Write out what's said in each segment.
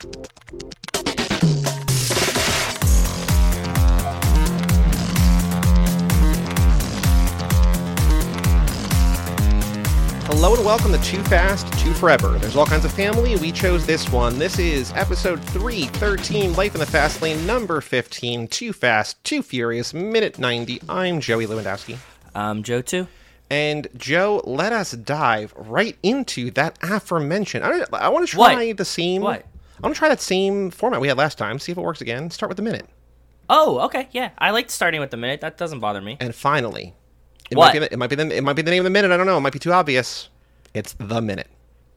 Hello and welcome to Too Fast, Too Forever. There's all kinds of family. We chose this one. This is episode 313, Life in the Fast Lane, number 15, Too Fast, Too Furious, minute 90. I'm Joey Lewandowski. I'm Joe too. And Joe, let us dive right into that aforementioned. I, I want to try What? the same. What? I want to try that same format we had last time. See if it works again. Start with the minute, Oh, okay, yeah. I liked starting with the minute. That doesn't bother me. and finally, it What? might be the, it might be the it might be the name of the minute. I don't know. It might be too obvious. It's the minute.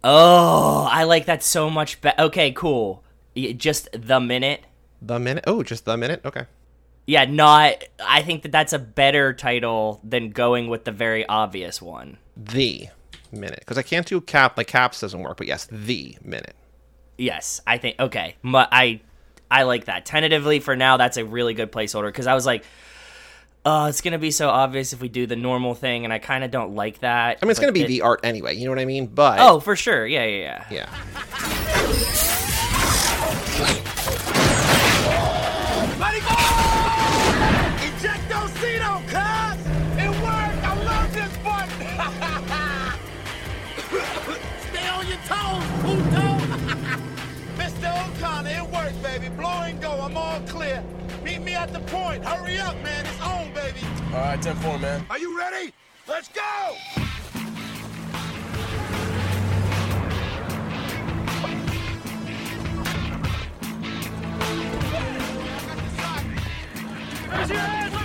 Oh, I like that so much better. Okay, cool. Just the minute. The minute. Oh, just the minute. Okay. Yeah, not. I think that that's a better title than going with the very obvious one. The minute because I can't do cap like caps doesn't work. But yes, the minute. Yes, I think. Okay, but I, I like that. Tentatively for now, that's a really good placeholder because I was like, oh, it's gonna be so obvious if we do the normal thing, and I kind of don't like that. I mean, it's going to be it- the art anyway. You know what I mean? But Oh, for sure. Yeah, yeah, yeah. yeah. Blow and go. I'm all clear. Meet me at the point. Hurry up, man. It's on, baby. All right, 10 4, man. Are you ready? Let's go! Where's your hands? Your hands?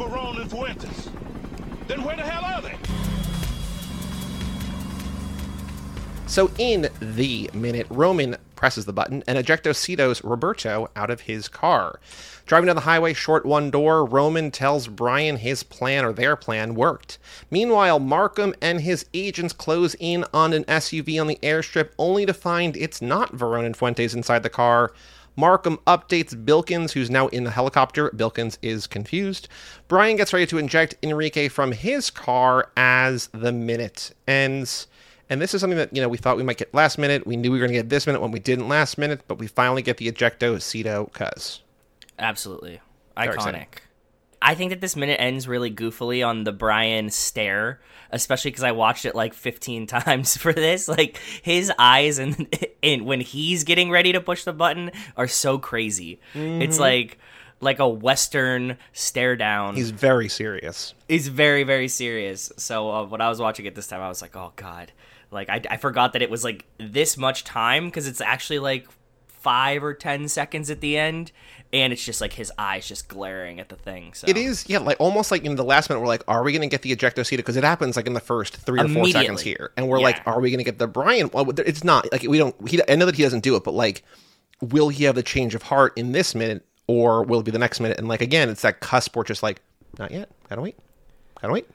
Verone and Fuentes? Then where the hell are they? So in the minute, Roman presses the button and ejectocitos Roberto out of his car. Driving down the highway, short one door, Roman tells Brian his plan or their plan worked. Meanwhile, Markham and his agents close in on an SUV on the airstrip only to find it's not Verone and Fuentes inside the car. Markham updates Bilkins, who's now in the helicopter. Bilkins is confused. Brian gets ready to inject Enrique from his car as the minute ends. And this is something that, you know, we thought we might get last minute. We knew we were going to get this minute when we didn't last minute, but we finally get the ejecto seato cuz. Absolutely. Very Iconic. I think that this minute ends really goofily on the Brian stare, especially because I watched it like 15 times for this. Like his eyes and, and when he's getting ready to push the button are so crazy. It's Mm-hmm. like like a western stare down. He's very serious. He's very very serious. So uh, when I was watching it this time, I was like, oh god, like I, I forgot that it was like this much time because it's actually like five or ten seconds at the end, and it's just like his eyes just glaring at the thing. So It is, yeah, like almost like in the last minute, we're like, are we going to get the ejecto seato? Because it happens like in the first three or four seconds here. And we're Yeah. like, are we going to get the Brian? Well, it's not. Like, we don't, he, I know that he doesn't do it, but like, will he have the change of heart in this minute or will it be the next minute? And like, again, it's that cusp where it's just like, not yet. Gotta wait. Gotta wait.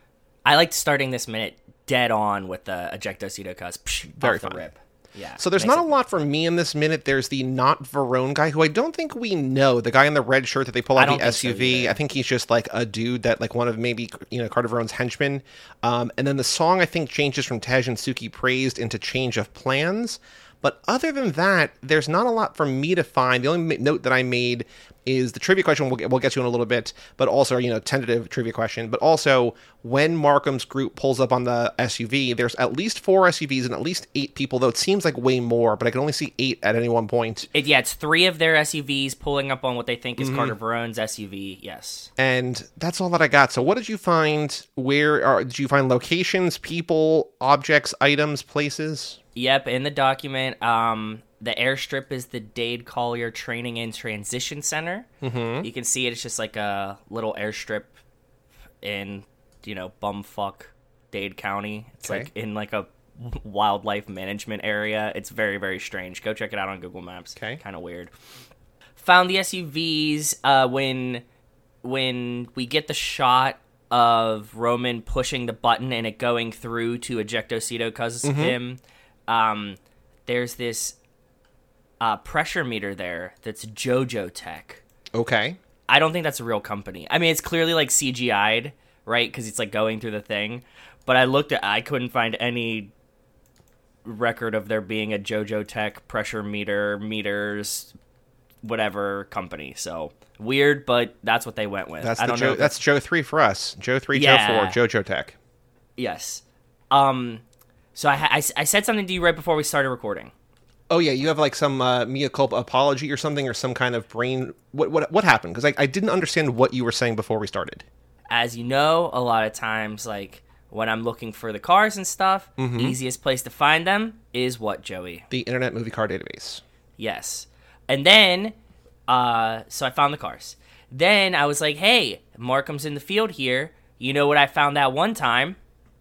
I liked starting this minute dead on with the ejecto seato cuz psh, Very off the fun. rip. Yeah. So there's not a lot for me in this minute. There's the not Verone guy who I don't think we know. The guy in the red shirt that they pull out the don't so SUV. I think he's just like a dude that like one of maybe you know Carter Verone's henchmen. Um, and then the song I think changes from Tej and Suki praised into Change of Plans. But other than that, there's not a lot for me to find. The only note that I made is the trivia question we'll get, we'll get to in a little bit, but also, you know, tentative trivia question. But also, when Markham's group pulls up on the SUV, there's at least four SUVs and at least eight people, though it seems like way more, but I can only see eight at any one point. It, yeah, it's three of their SUVs pulling up on what they think is Mm-hmm. Carter Verone's SUV. Yes. And that's all that I got. So, what did you find? Where are, did you find locations, people, objects, items, places? Yep, in the document, um, the airstrip is the Dade Collier Training and Transition Center. Mm-hmm. You can see it, it's just like a little airstrip in, you know, bumfuck Dade County. It's Okay. like in like a wildlife management area. It's very, very strange. Go check it out on Google Maps. Okay. Kind of weird. Found the SUVs uh, when when we get the shot of Roman pushing the button and it going through to ejecto seato cause Mm-hmm. him. Um, there's this uh, pressure meter there that's JoJo Tech. Okay. I don't think that's a real company. I mean, it's clearly like CGI'd, right? Because it's like going through the thing. But I looked at, I couldn't find any record of there being a JoJo Tech pressure meter meters whatever company. So weird, but that's what they went with. That's I don't Joe, know. that's Joe three for us. Joe three, Yeah. Joe four, JoJo Tech. yes. Um. So I, ha- I I said something to you right before we started recording. Oh yeah, you have like some uh, mea culpa apology or something, or some kind of brain. What what what happened? Because I, I didn't understand what you were saying before we started. as you know, a lot of times, like when I'm looking for the cars and stuff, Mm-hmm. easiest place to find them is what, Joey? The Internet Movie Car Database. Yes. And then, uh, so I found the cars. Then I was like, hey, Markham's in the field here. You know what I found that one time?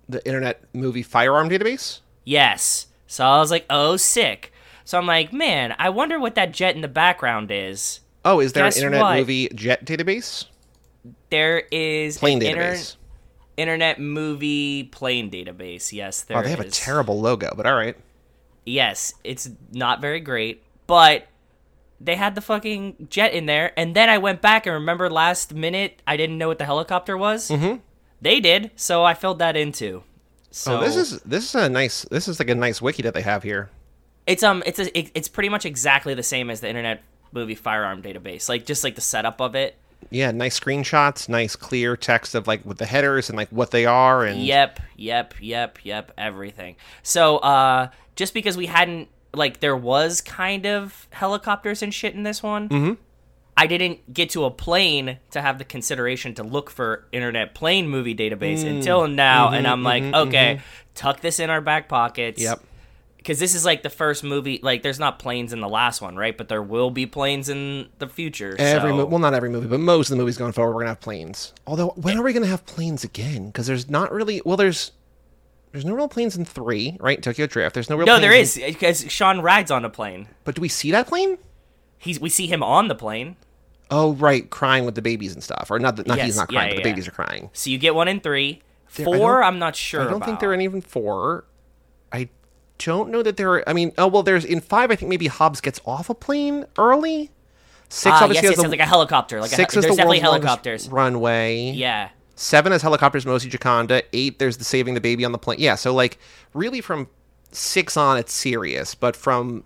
The Internet Movie Firearm Database. Yes. So I was like, oh, sick. So I'm like, man, I wonder what that jet in the background is. Oh, is there Guess an Internet what? Movie Jet Database? There is Plane an inter- database. internet movie plane database. Yes, there Oh, they have a terrible logo, but all right. yes, it's not very great, but they had the fucking jet in there. And then I went back and remember last minute I didn't know what the helicopter was. Mm-hmm. They did, so I filled that in too. So oh, this is this is a nice. This is like a nice wiki that they have here. It's um it's a, it, it's pretty much exactly the same as the Internet Movie Firearm Database, like just like the setup of it. Yeah, nice screenshots, nice clear text of like with the headers and like what they are and Yep, yep, yep, yep, everything. So, uh, just because we hadn't like there was kind of helicopters and shit in this one, mm-hmm. I didn't get to a plane to have the consideration to look for internet plane movie database Mm. until now, Mm-hmm, and I'm like, okay, tuck this in our back pockets. Yep. Because this is like the first movie. Like, there's not planes in the last one, right? But there will be planes in the future. Every so. mo- well, not every movie, but most of the movies going forward, we're gonna have planes. Although, when are we gonna have planes again? Because there's not really. Well, there's there's no real planes in three, right? Tokyo Drift. There's no real. no, there in- because Sean rides on a plane. but do we see that plane? He's we see him on the plane. Oh, right, crying with the babies and stuff, or not? The, not Yes, he's not yeah, crying, but yeah, the yeah. babies are crying. So you get one in three. There- Four, I'm not sure. I don't think about. there are any even four. Don't know that there are. I mean, oh well, there's in five. I think maybe Hobbs gets off a plane early. Six Ah, obviously yes, yes, the, like a helicopter. Like six a, is there's the definitely helicopters. runway. Yeah. Seven has helicopters, Mose Jakande. Eight, there's the saving the baby on the plane. Yeah, so like really from six on, it's serious. But from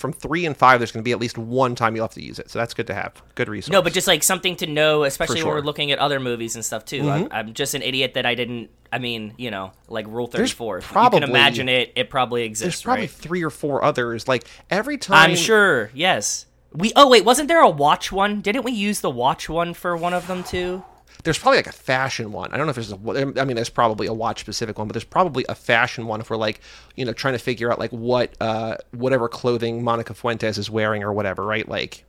from three and five, there's going to be at least one time you'll have to use it. So that's good to have. Good resource. No, but just like something to know, especially when sure. Mm-hmm. we're looking at other movies and stuff too. I'm, I'm just an idiot that I didn't. I mean, you know, like Rule There's 34. you probably- can imagine it. It probably exists. there's probably right? three or four others. Like every time, I'm sure. Yes. We. Oh wait, wasn't there a watch one? Didn't we use the watch one for one of them too? There's probably like a fashion one. I don't know if there's a. I mean, there's probably a watch specific one, but there's probably a fashion one if we're like, you know, trying to figure out like what, uh, whatever clothing Monica Fuentes is wearing or whatever, right? Like,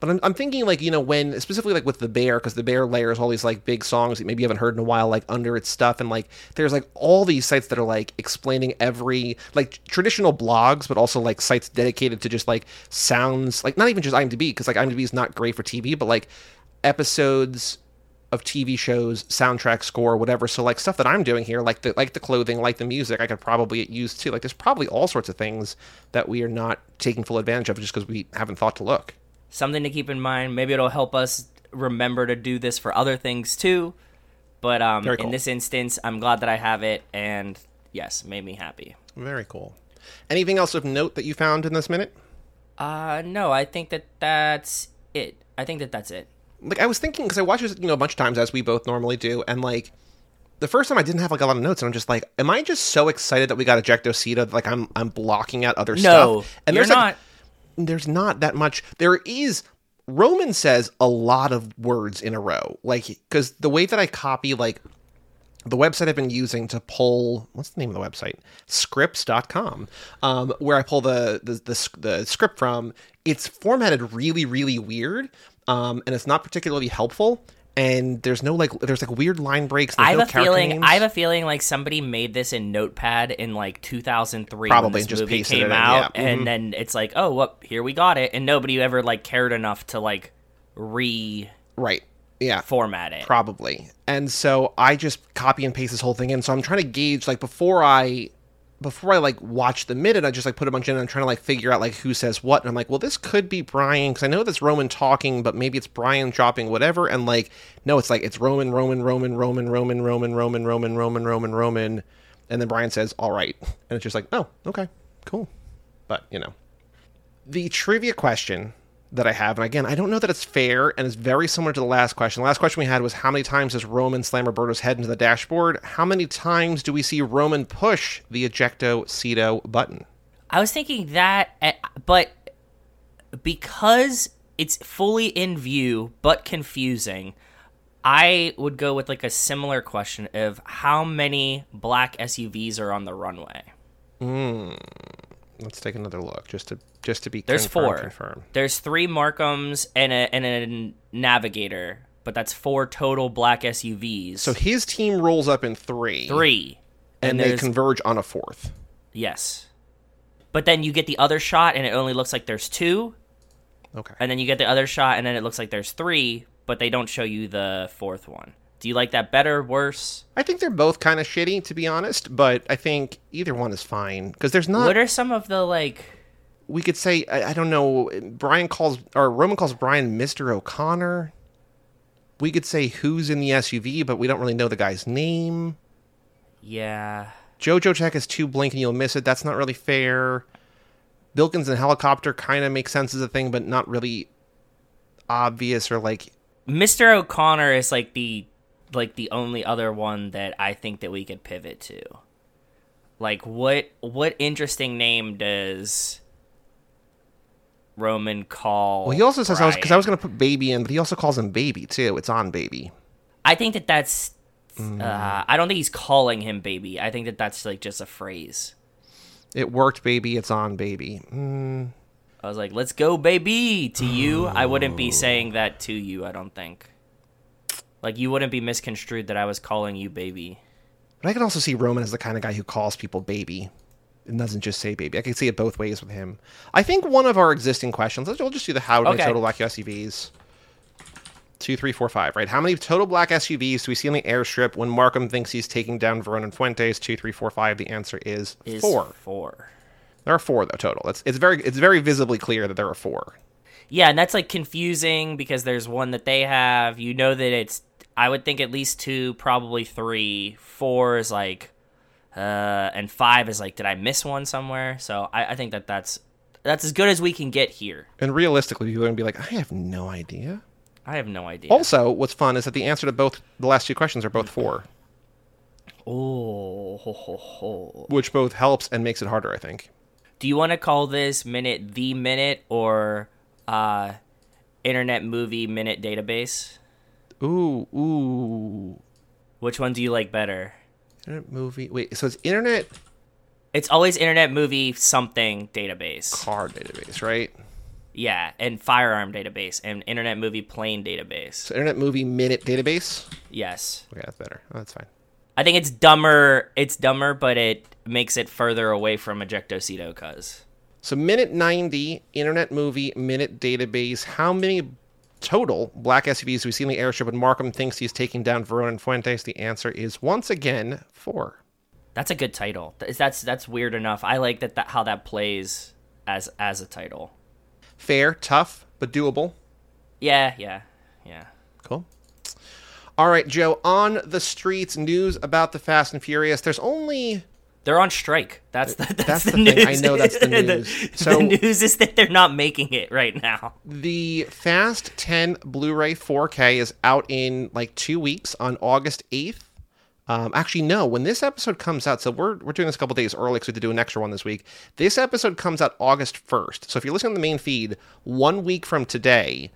but I'm, I'm thinking like you know when specifically like with the bear because the bear layers all these like big songs that maybe you haven't heard in a while like under its stuff and like there's like all these sites that are like explaining every like traditional blogs but also like sites dedicated to just like sounds like not even just IMDb because like IMDb is not great for TV but like episodes of TV shows, soundtrack score, whatever. So like stuff that I'm doing here, like the like the clothing, like the music, I could probably use too. Like there's probably all sorts of things that we are not taking full advantage of just because we haven't thought to look. Something to keep in mind. Maybe it'll help us remember to do this for other things too. But um, cool. in this instance, I'm glad that I have it, and yes, made me happy. Very cool. Anything else of note that you found in this minute? Uh, no, I think that that's it. I think that that's it. Like I was thinking because I watched this, you know, a bunch of times as we both normally do, and like the first time I didn't have like a lot of notes, and I'm just like, am I just so excited that we got Ejecto that like I'm I'm blocking out other No, stuff? And there's like, not. there's not that much. There is Roman says a lot of words in a row, like because the way that I copy like the website I've been using to pull what's the name of the website scripts.com um, where I pull the, the the the script from it's formatted really really weird um, and it's not particularly helpful and there's no like there's like weird line breaks I have no a feeling. names. I have a feeling like somebody made this in Notepad in like 2003 Probably, when this just movie came in, out, yeah. Mhm. and then it's like, oh, well, here we got it, and nobody ever like cared enough to like re-format right yeah format it. probably and so i just copy and paste this whole thing in so i'm trying to gauge like before i before I like watch the minute, I just like put a bunch in and I'm trying to like figure out like who says what. And I'm like, well, this could be Brian because I know that's Roman talking, but maybe it's Brian dropping whatever. And like, no, it's like it's Roman, Roman, Roman, Roman, Roman, Roman, Roman, Roman, Roman, Roman, Roman. And then Brian says, all right. And it's just like, oh, okay, cool. But, you know, the trivia question that I have, and again, I don't know that it's fair, and it's very similar to the last question. The last question we had was how many times does Roman slam Roberto's head into the dashboard? How many times do we see Roman push the ejecto seato button? I was thinking that, eh, but because it's fully in view but confusing, I would go with like a similar question of how many black SUVs are on the runway. Let's take another look just to just to be There's confirmed, four. confirmed. There's three Markhams and a and a Navigator, but that's four total black SUVs. So his team rolls up in three, three, and, they converge on a fourth. yes. But then you get the other shot, and it only looks like there's two, Okay. and then you get the other shot, and then it looks like there's three, but they don't show you the fourth one. Do you like that better, worse? I think they're both kind of shitty, to be honest, but I think either one is fine because there's not. what are some of the like? we could say I, I don't know. Brian calls or Roman calls Brian Mister O'Connor. We could say who's in the SUV, but we don't really know the guy's name. Yeah, JoJo Tech is too blink and you'll miss it. That's not really fair. Bilkins and helicopter kind of makes sense as a thing, but not really obvious or like Mr. O'Connor is like the like the only other one that I think that we could pivot to. Like what what interesting name does Roman call? Well, he also says I was because I was going to put baby in, but he also calls him baby too. It's on baby. I think that that's. Mm. Uh, I don't think he's calling him baby. I think that that's like just a phrase. It worked, baby. It's on baby. Mm, I was like, "Let's go, baby!" To you, I wouldn't Oh. be saying that to you. I don't think. Like you wouldn't be misconstrued that I was calling you baby. but I can also see Roman as the kind of guy who calls people baby and doesn't just say baby. I can see it both ways with him. I think one of our existing questions. Let's we'll just do the how many Okay. total black SUVs. Two, three, four, five. Right? How many total black SUVs do we see on the airstrip when Markham thinks he's taking down Verone Fuentes? Two, three, four, five. The answer is, Is four. Four. There are four though total. It's it's very it's very visibly clear that there are four. Yeah, and that's like confusing because there's one that they have. You know that it's I would think at least two, probably three. Four is like uh and five is like did I miss one somewhere? So I, I think that that's that's as good as we can get here. And realistically, people are gonna be like, I have no idea. I have no idea. Also, what's fun is that the answer to both the last two questions are both four, oh, ho, ho, ho. which both helps and makes it harder. I think. do you want to call this minute the minute or uh internet movie minute database? Ooh, ooh. Which one do you like better? Internet movie. Wait, so it's internet It's always internet movie something database. car database, right? Yeah, and firearm database and internet movie plane database. So internet movie minute database. Yes. Okay, that's better. Oh, that's fine. I think it's dumber. It's dumber, but it makes it further away from Ejecto seato cuz. So minute ninety internet movie minute database. How many total black SUVs we see in the airship when Markham thinks he's taking down Verone and Fuentes? The answer is once again four. That's a good title. That's that's, that's weird enough. I like that, that how that plays as as a title. Fair, tough, but doable. Yeah, yeah. Yeah. Cool. All right, Joe. On the streets, news about the Fast and Furious. There's only They're on strike. That's the, that's, That's the, the news. thing. I know that's the The- news. So- the news is that they're not making it right now. the Fast 10 Blu-ray 4K is out in like two weeks on August 8th. Um, actually, no. When this episode comes out, so we're we're doing this a couple days early because we had to do an extra one this week. This episode comes out August 1st. So if you're listening to the main feed, one week from today,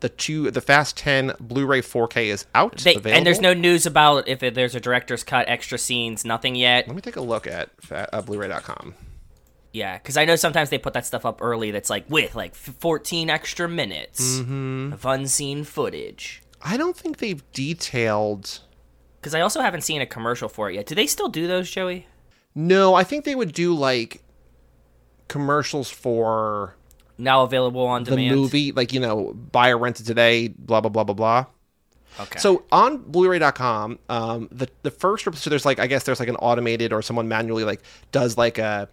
the two the Fast 10 Blu-ray 4K is out. They, available. and there's no news about if it, there's a director's cut, extra scenes, nothing yet. Let me take a look at uh, Blu-ray.com. Yeah, because I know sometimes they put that stuff up early. That's like with like 14 extra minutes Mm-hmm. of unseen footage. I don't think they've detailed. Because I also haven't seen a commercial for it yet. Do they still do those, Joey? No, I think they would do like commercials for Now available on demand. the movie, like you know, buy or rent it today, blah blah blah blah blah. Okay. So on Blu-ray.com, um, the the first so there's like I guess there's like an automated or someone manually like does like a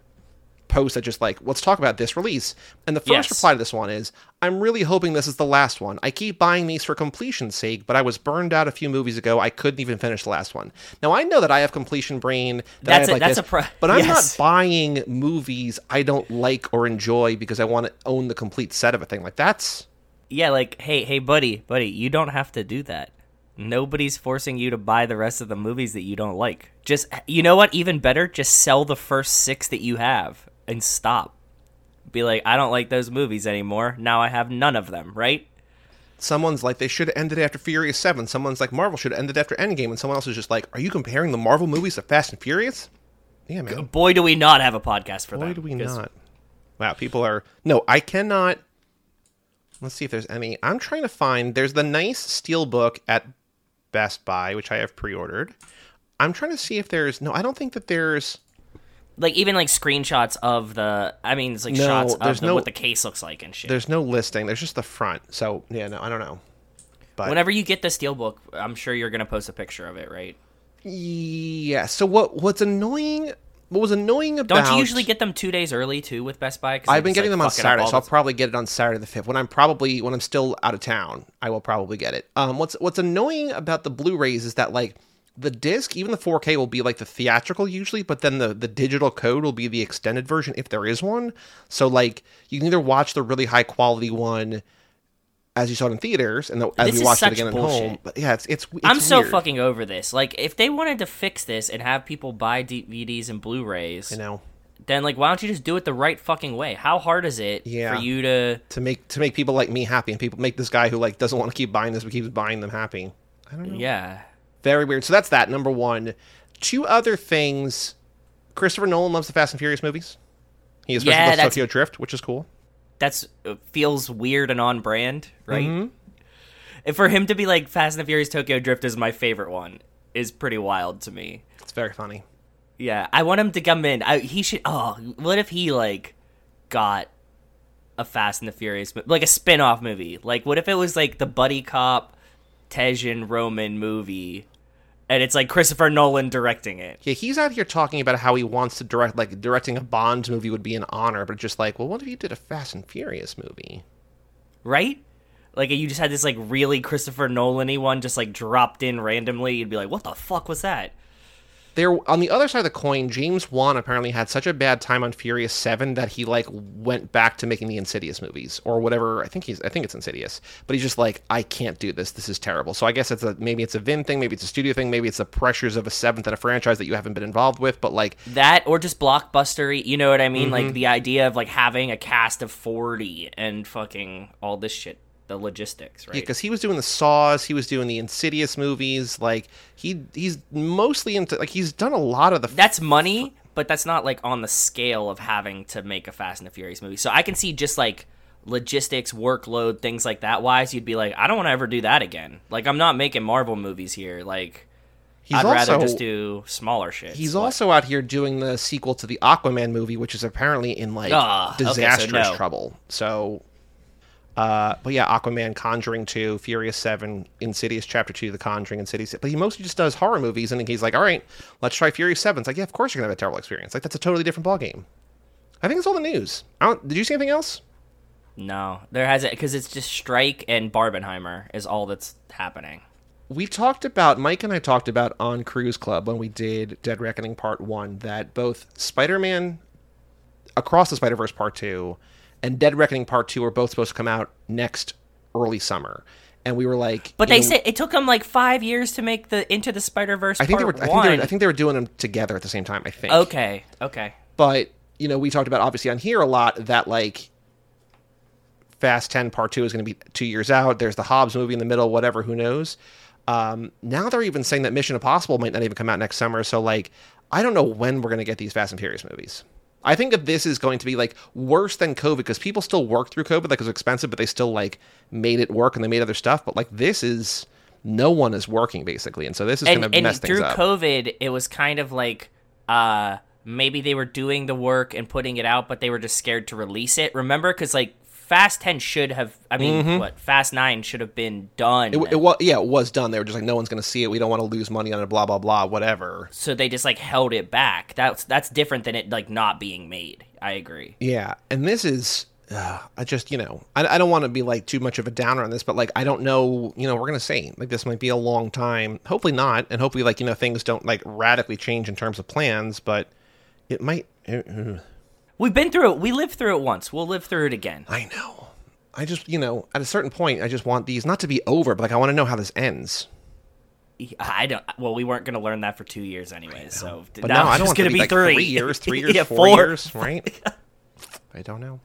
post that just like let's talk about this release. And the first Yes. reply to this one is I'm really hoping this is the last one. I keep buying these for completion's sake, but I was burned out a few movies ago. I couldn't even finish the last one. Now I know that I have completion brain. That That's have a- like that's this, a pro- but I'm yes. not buying movies I don't like or enjoy because I want to own the complete set of a thing. Like that's Yeah, like, hey, hey, buddy, buddy, you don't have to do that. Nobody's forcing you to buy the rest of the movies that you don't like. Just, you know what? Even better, just sell the first six that you have and stop. Be like, I don't like those movies anymore. Now I have none of them, right? someone's like they should have ended after Furious Seven. Someone's like Marvel should have ended after Endgame, and someone else is just like, are you comparing the Marvel movies to Fast and Furious? Yeah, man. Boy, do we not have a podcast for Boy, that. Boy, do we 'cause- not. Wow, people are no. I cannot. Let's see if there's any. I'm trying to find. There's the nice steel book at Best Buy, which I have pre-ordered. I'm trying to see if there's no. I don't think that there's. Like, even like screenshots of the, I mean, it's like No, shots of the, no- what the case looks like and shit. There's no listing. There's just the front. So yeah, no, I don't know. But Whenever you get the steelbook, I'm sure you're going to post a picture of it, right? yeah. So what? What's annoying? What was annoying about? Don't you usually get them two days early too with Best Buy? I've been getting like, them on Saturday, so I'll probably get it on Saturday the fifth. When I'm probably when I'm still out of town, I will probably get it. Um, what's what's annoying about the Blu-rays is that like the disc, even the 4K will be like the theatrical usually, but then the the digital code will be the extended version if there is one. So like you can either watch the really high quality one as you saw it in theaters, and the, as This we watched it again at home. But yeah, it's it's, it's I'm so fucking over this. Like, if they wanted to fix this and have people buy DVDs and Blu-rays, You know, then like, why don't you just do it the right fucking way? How hard is it Yeah. for you to? to make to make people like me happy, and people make this guy who like doesn't want to keep buying this but keeps buying them happy. I don't know. Yeah, Very weird. So that's that. Number one. Two other things. Christopher Nolan loves the Fast and Furious movies. He especially Yeah, loves Tokyo Drift, which is cool. that's feels weird and on brand, right? Mm-hmm. And for him to be like Fast and the Furious Tokyo Drift is my favorite one is pretty wild to me. It's very funny. Yeah, I want him to come in. I, he should. Oh, what if he like got a Fast and the Furious, like a spin-off movie? Like, what if it was like the buddy cop Tej and Roman movie, and it's like Christopher Nolan directing it? Yeah, he's out here talking about how he wants to direct, like directing a Bond movie would be an honor, but just like, well, what if you did a Fast and Furious movie? Right? Like, you just had this like really Christopher Nolan-y one just like dropped in randomly. You'd be like, what the fuck was that? There, on the other side of the coin, James Wan apparently had such a bad time on Furious Seven that he like went back to making the Insidious movies or whatever. I think he's, I think it's Insidious, but he's just like, I can't do this. This is terrible. So I guess it's a maybe it's a Vin thing, maybe it's a studio thing, maybe it's the pressures of a seventh at a franchise that you haven't been involved with. But like, that or just blockbuster you know what i mean Mm-hmm. like the idea of like having a cast of 40 and fucking all this shit the logistics right Yeah, because he was doing the Saws, he was doing the Insidious movies. Like he he's mostly into like he's done a lot of the that's money but that's not like on the scale of having to make a fast and the furious movie so i can see just like logistics workload things like that wise you'd be like i don't want to ever do that again like i'm not making marvel movies here like He's i'd rather just do smaller shit He's also out here doing the sequel to the Aquaman movie, which is apparently in like Ah, okay, so disastrous no. trouble. So, uh, but yeah, Aquaman, Conjuring 2, Furious 7, Insidious Chapter 2, The Conjuring, Insidious. But he mostly just does horror movies, and he's like, all right, let's try Furious 7. It's like, yeah, of course you're going to have a terrible experience. Like, that's a totally different ballgame. I think it's all the news. I don't, did you see anything else? no there hasn't, because it's just strike and barbenheimer is all that's happening we talked about Mike and I talked about on Cruise Club when we did Dead Reckoning Part One that both Spider-Man Across the Spider-Verse Part Two and Dead Reckoning Part Two are both supposed to come out next early summer, and we were like, But they know, said it took them like five years to make the Into the Spider Verse. I think they were, I think they were, I think they were doing them together at the same time. I think. Okay, okay. but you know, we talked about obviously on here a lot that like Fast 10 Part 2 is going to be two years out. There's the Hobbs movie in the middle, whatever, who knows. Um, now they're even saying that Mission Impossible might not even come out next summer. So, like, I don't know when we're going to get these Fast and Furious movies. I think that this is going to be like worse than COVID because people still work through COVID. Like, it was expensive, but they still like made it work and they made other stuff. But like, this is no one is working basically. And so this is And, going to mess things up. through. COVID, it was kind of like uh maybe they were doing the work and putting it out, but they were just scared to release it. Remember, because like Fast Ten should have. I mean, what Fast Nine should have been done. Mm-hmm. It, it was yeah, it was done. They were just like, no one's going to see it. We don't want to lose money on it. Blah blah blah. Whatever. so they just like held it back. That's that's different than it like not being made. I agree. Yeah, and this is. Uh, I just, you know, I, I don't want to be like too much of a downer on this, but like, I don't know, you know, we're gonna say like this might be a long time. Hopefully not, and hopefully like you know things don't like radically change in terms of plans, but it might. uh, We've been through it. We lived through it once. We'll live through it again. I know. I just, you know, at a certain point, I just want these not to be over, but like I want to know how this ends. I don't. Well, we weren't going to learn that for two years anyway. So But now no, I it's don't going to be like three. three years, three years, yeah, four, four. years, right? I don't know.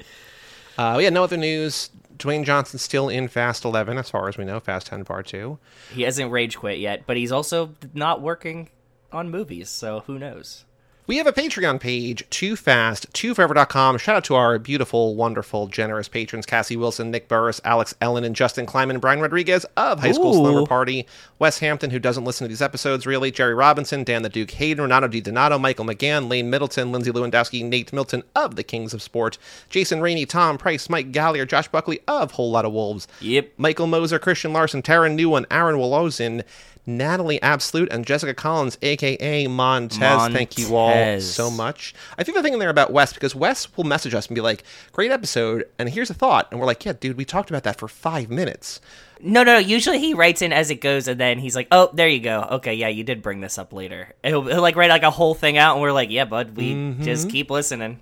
Uh, yeah, no other news. Dwayne Johnson's still in Fast 11, as far as we know. Fast 10 Part 2. He hasn't rage quit yet, but he's also not working on movies. So who knows? We have a Patreon page, too fast, tooforever.com. Shout out to our beautiful, wonderful, generous patrons Cassie Wilson, Nick Burris, Alex Elonen, and Justin Kleiman, Brian Rodriguez of High School Ooh. Slumber Party, Wes Hampton, who doesn't listen to these episodes really, Jerry Robinson, Dan the Duke Hayden, Renato Di Donato, Michael McGahon, Lane Middleton, Lindsay Lewandowski, Nate Milton of the Kings of Sport, Jason Rainey, Tom Price, Mike Gallier, Josh Buckley of Whole Lotta Wolves, Yep. Michael Moser, Christian Larson, Taryn Newan, Aaron Woloszyn, Natalie Absolute, and Jessica Collins, aka Montez. Thank you all so much. I think the thing in there about Wes, because Wes will message us and be like, great episode, and here's a thought. And we're like, yeah, dude, we talked about that for five minutes. No, no. Usually he writes in as it goes, and then he's like, "Oh, there you go. Okay, yeah, you did bring this up later." He'll, he'll like write like a whole thing out, and we're like, "Yeah, bud, we Mm-hmm. just keep listening."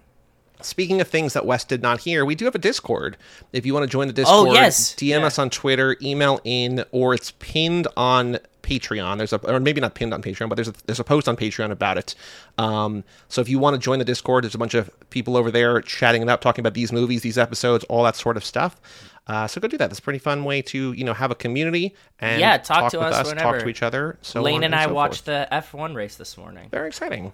Speaking of things that Wes did not hear, we do have a Discord. If you want to join the Discord, Oh, yes. DM Yeah. us on Twitter, email in, or it's pinned on Patreon. There's a, or maybe not pinned on Patreon, but there's a, there's a post on Patreon about it. Um, so if you want to join the Discord, there's a bunch of people over there chatting it up, talking about these movies, these episodes, all that sort of stuff. Uh, so go do that. It's a pretty fun way to you know have a community and Yeah, talk to with us talk to each other. So Lane on and I so forth. watched the F1 race this morning. Very exciting.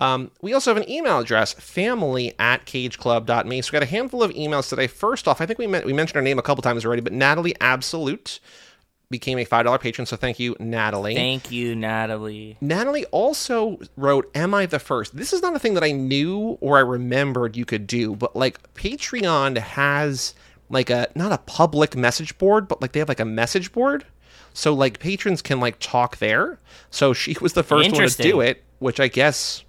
Um, we also have an email address, family at cageclub.me. So we got a handful of emails today. First off, I think we, meant, we mentioned her name a couple times already, but Natalie Absolute became a $5 patron. So thank you, Natalie. Thank you, Natalie. Natalie also wrote, Am I the First? This is not a thing that I knew or I remembered you could do, but like Patreon has like a, not a public message board, but like they have like a message board. So like patrons can like talk there. So she was the first one to do it, which I guess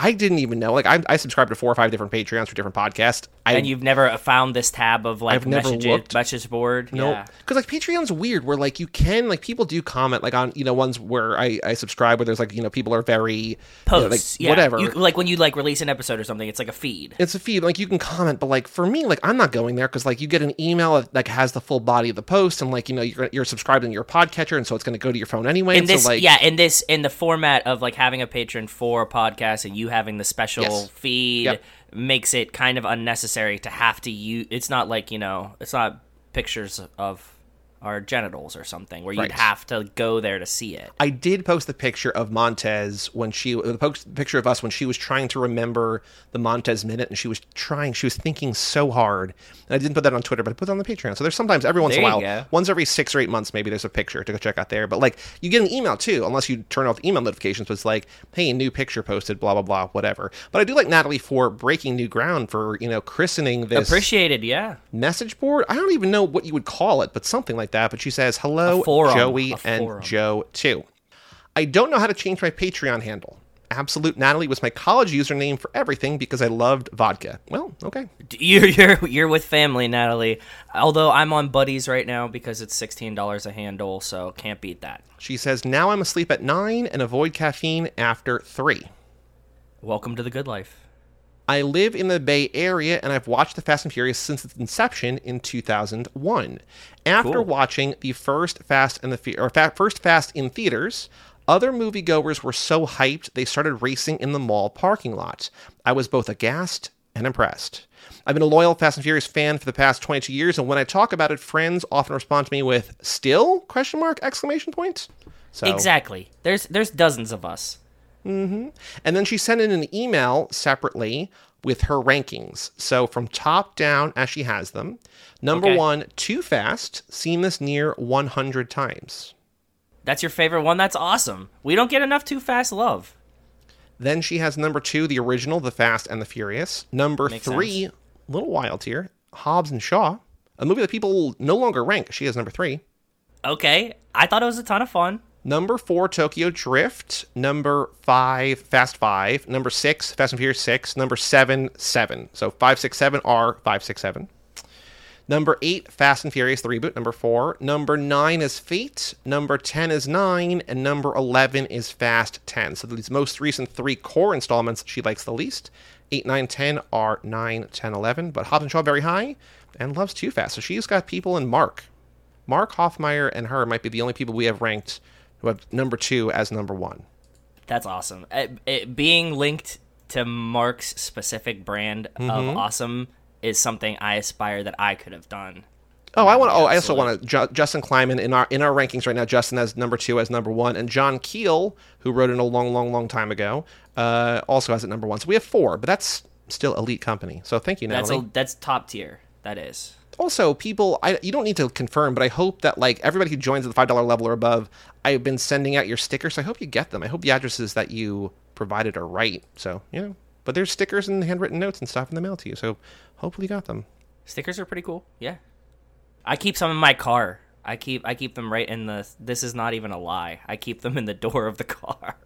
I didn't even know. Like I, I subscribe to four or five different Patreons for different podcasts. I, And you've never found this tab of like I've never message, looked. message board? Nope. Yeah. Because like Patreon's weird, where like you can like people do comment like on you know ones where I I subscribe where there's like you know people are very you know, Posts. like yeah. whatever. You, like when you like release an episode or something, it's like a feed. it's a feed like you can comment, but like for me like I'm not going there because like you get an email that like has the full body of the post and like you know you're you're subscribed in your podcatcher and so it's going to go to your phone anyway. and this so like yeah in this in the format of like having a patron for a podcast and you having the special Yes. feed Yep. makes it kind of unnecessary to have to use it's not like you know it's not pictures of our genitals or something where you'd Right. have to go there to see it I did post the picture of Montez when she the post picture of us when she was trying to remember the Montez minute and she was trying she was thinking so hard and I didn't put that on Twitter but I put it on the Patreon so there's sometimes every once in a while go. once every six or eight months maybe there's a picture to go check out there but like you get an email too unless you turn off email notifications but it's like hey new picture posted blah blah blah whatever but I do like Natalie for breaking new ground for you know christening this appreciated yeah message board. I don't even know what you would call it, but something like that. But she says, hello, Joey and. Joe, too. I don't know how to change my Patreon handle. Absolute Natalie was my college username for everything because I loved vodka. Well, okay. you're you're you're with family natalie although i'm on buddies right now because it's $16 a handle so can't beat that She says, now I'm asleep at 9 and avoid caffeine after 3. welcome to the good life I live in the Bay Area and I've watched The Fast and Furious since its inception in 2001. After Cool. watching the first Fast and the Fu- or fa- first Fast in theaters, other moviegoers were so hyped they started racing in the mall parking lot. I was both aghast and impressed. I've been a loyal Fast and Furious fan for the past 22 years, and when I talk about it, friends often respond to me with "Still?" question mark exclamation point. So exactly there's there's dozens of us Mm-hmm. and then she sent in an email separately with her rankings. So from top down, as she has them, number Okay. one, Too Fast, seen this near 100 times. That's your favorite one? That's awesome. We don't get enough too fast love. Then she has number two, the original, The Fast and the Furious. Number Makes three, little wild here, Hobbs and Shaw, a movie that people no longer rank. She has number three. Okay, I thought it was a ton of fun. Number four, Tokyo Drift. Number five, Fast Five. Number six, Fast and Furious Six. Number seven, Seven. So five, six, seven are five, six, seven. Number eight, Fast and Furious, the reboot. Number four. Number nine is Fate. Number 10 is Nine. And number 11 is Fast 10. So these most recent three core installments she likes the least. 8, nine, ten are nine, ten, eleven. But Hobbs and Shaw very high and loves Too Fast. So she's got people in Mark. Mark Hoffmeyer and her might be the only people we have ranked who have number two as number one. That's awesome. It, it, being linked to Mark's specific brand Mm-hmm. of awesome is something I aspire that I could have done. Oh, I want. Oh, I also want to. Ju- Justin Kleiman in our in our rankings right now. Justin has number two as number one, and John Keel, who wrote it a long, long, long time ago, uh, also has it number one. So we have four, but that's still elite company. So thank you, That's a, that's top tier. That is. Also, people, I you don't need to confirm, but I hope that like everybody who joins at the five dollar level or above, I've been sending out your stickers. So I hope you get them. I hope the addresses that you provided are right. So you know, but there's stickers and handwritten notes and stuff in the mail to you. So hopefully you got them. Stickers are pretty cool. Yeah. I keep some in my car. I keep I keep them right in the. This is not even a lie. I keep them in the door of the car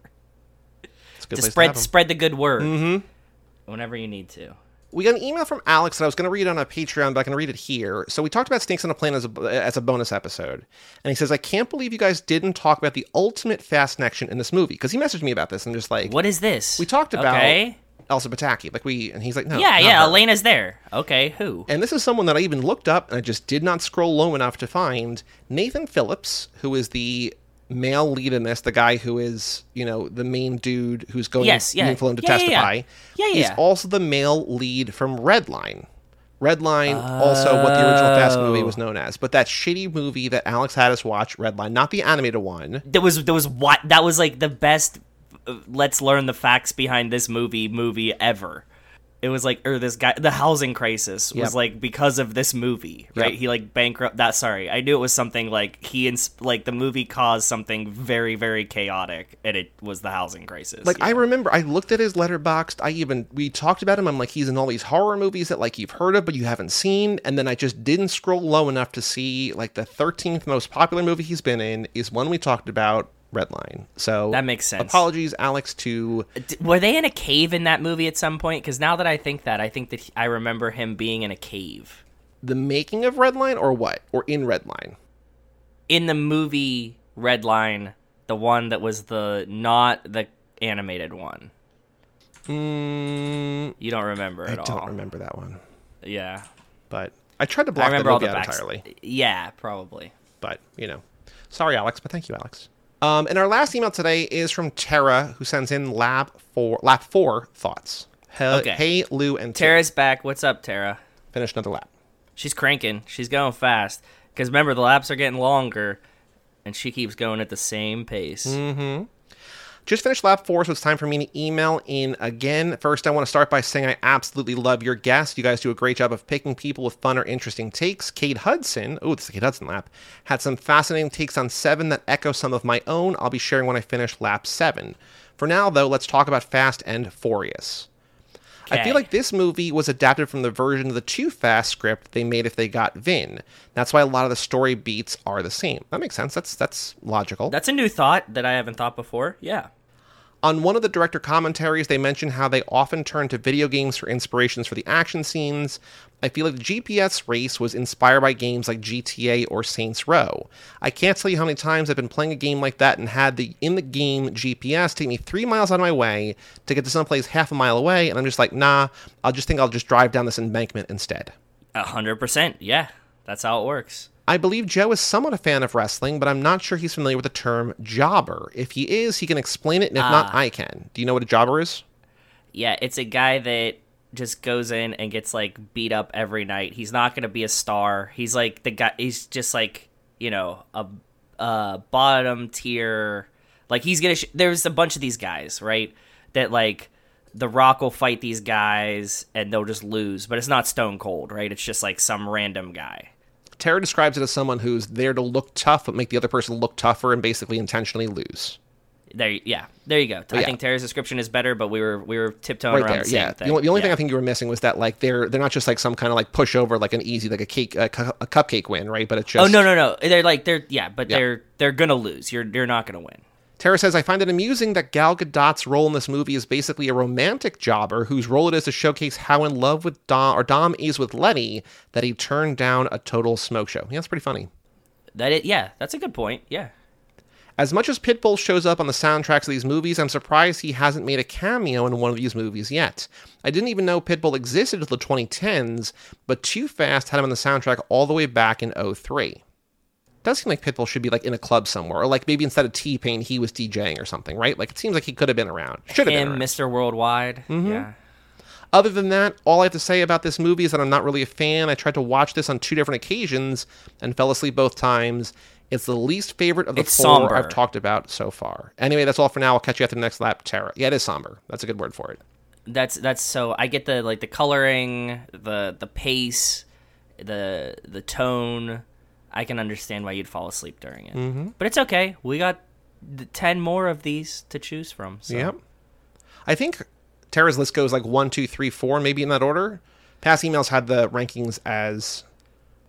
It's a good to spread to spread the good word. Mm-hmm. Whenever you need to. We got an email from Alex that I was going to read on a Patreon, but I can read it here. So we talked about Snakes on a Plane as a, as a bonus episode. And he says, I can't believe you guys didn't talk about the ultimate fast connection in this movie. Because he messaged me about this and I'm just like, What is this? we talked about Okay. Elsa Pataky. Like we, and he's like, no. Yeah, yeah. her. Elena's there. Okay, who? And this is someone that I even looked up and I just did not scroll low enough to find Nathan Phillips, who is the male lead in this, the guy who is, you know, the main dude who's going Yes, yeah. being flown to Yeah, yeah, yeah. testify. Yeah, He's also the male lead from Redline. Redline, also what the original Fast movie Oh. was known as, but that shitty movie that Alex had us watch, Redline, not the animated one. That was that was what that was like the best. uh, Let's learn the facts behind this movie movie ever. It was like, or this guy, the housing crisis was Yep. like because of this movie, right? Yep. He like bankrupt. That sorry, I knew it was something like he ins- like the movie caused something very very chaotic, and it was the housing crisis. Like yeah. I remember, I looked at his Letterboxd. I even we talked about him. I'm like, he's in all these horror movies that like you've heard of but you haven't seen. And then I just didn't scroll low enough to see like the 13th most popular movie he's been in is one we talked about, Redline. So That makes sense. Apologies, Alex. To were they in a cave in that movie at some point? Because now that I think that, I think that he- I remember him being in a cave the making of Redline or what or in Redline. in the movie Redline, the one that was the not the animated one. Mm, You don't remember I at all. don't remember that one, Yeah, but I tried to I block the remember all movie the out entirely. Yeah, probably. but you know, sorry, Alex, but thank you, Alex. Um, and our last email today is from Tara, who sends in lab four, lap four thoughts. He- Okay. Hey, Lou, and Tara Tara's back. What's up, Tara? finish another lap. She's cranking. She's going fast. Because remember, the laps are getting longer, and she keeps going at the same pace. Mm. Just finished lap four, so it's time for me to email in again. First, I want to start by saying I absolutely love your guests. You guys do a great job of picking people with fun or interesting takes. Kate Hudson, oh, this is the Kate Hudson lap, had some fascinating takes on seven that echo some of my own. I'll be sharing when I finish lap seven. For now, though, let's talk about Fast and Furious. I feel like this movie was adapted from the version of the Too Fast script they made if they got Vin. That's why a lot of the story beats are the same. That makes sense. That's that's logical. That's a new thought that I haven't thought before. Yeah. On one of the director commentaries, they mention how they often turn to video games for inspirations for the action scenes. I feel like the GPS race was inspired by games like GTA or Saints Row. I can't tell you how many times I've been playing a game like that and had the in the game GPS take me three miles out of my way to get to someplace half a mile away, and I'm just like, nah, I'll just think I'll just drive down this embankment instead. A hundred percent. Yeah. That's how it works. I believe Joe is somewhat a fan of wrestling, but I'm not sure he's familiar with the term jobber. If he is, he can explain it, and if not, ah. I can. Do you know what a jobber is? Yeah, it's a guy that just goes in and gets like beat up every night. He's not going to be a star. He's like the guy he's just like, you know, a bottom tier like he's to sh- there's a bunch of these guys, right? That like the Rock will fight these guys and they'll just lose, but it's not Stone Cold, right? It's just like some random guy. Tara describes it as someone who's there to look tough but make the other person look tougher and basically intentionally lose. There, yeah, there you go. Oh, I yeah. think Tara's description is better, but we were we were tiptoeing right around there. the same Yeah. thing. The only, the only thing I think you were missing was that like they're they're not just like some kind of like pushover like an easy like a cake a, cu- a cupcake win, right? But it's oh, just Oh no no no! They're like they're yeah, but Yeah. they're they're gonna lose. You're you're not gonna win. Tara says, I find it amusing that Gal Gadot's role in this movie is basically a romantic jobber whose role it is to showcase how in love with Dom or Dom is with Letty that he turned down a total smoke show. Yeah, that's pretty funny. That it yeah, that's a good point. Yeah. As much as Pitbull shows up on the soundtracks of these movies, I'm surprised he hasn't made a cameo in one of these movies yet. I didn't even know Pitbull existed until the 2010s, but Too Fast had him on the soundtrack all the way back in 03. Does seem like Pitbull should be like in a club somewhere, or like maybe instead of T Pain, he was DJing or something, right? Like it seems like he could have been around. Should have been Him. Mr. Worldwide. Mm-hmm. Yeah. Other than that, all I have to say about this movie is that I'm not really a fan. I tried to watch this on two different occasions and fell asleep both times. It's the least favorite of the It's four somber. I've talked about so far. Anyway, that's all for now. I'll catch you after the next lap, Tara. Yeah, it is somber. That's a good word for it. That's that's so I get the like the coloring, the the pace, the the tone. I can understand why you'd fall asleep during it. Mm-hmm. But it's okay. We got the 10 more of these to choose from. So. Yep. I think Tara's list goes like one, two, three, four, maybe in that order. Past emails had the rankings as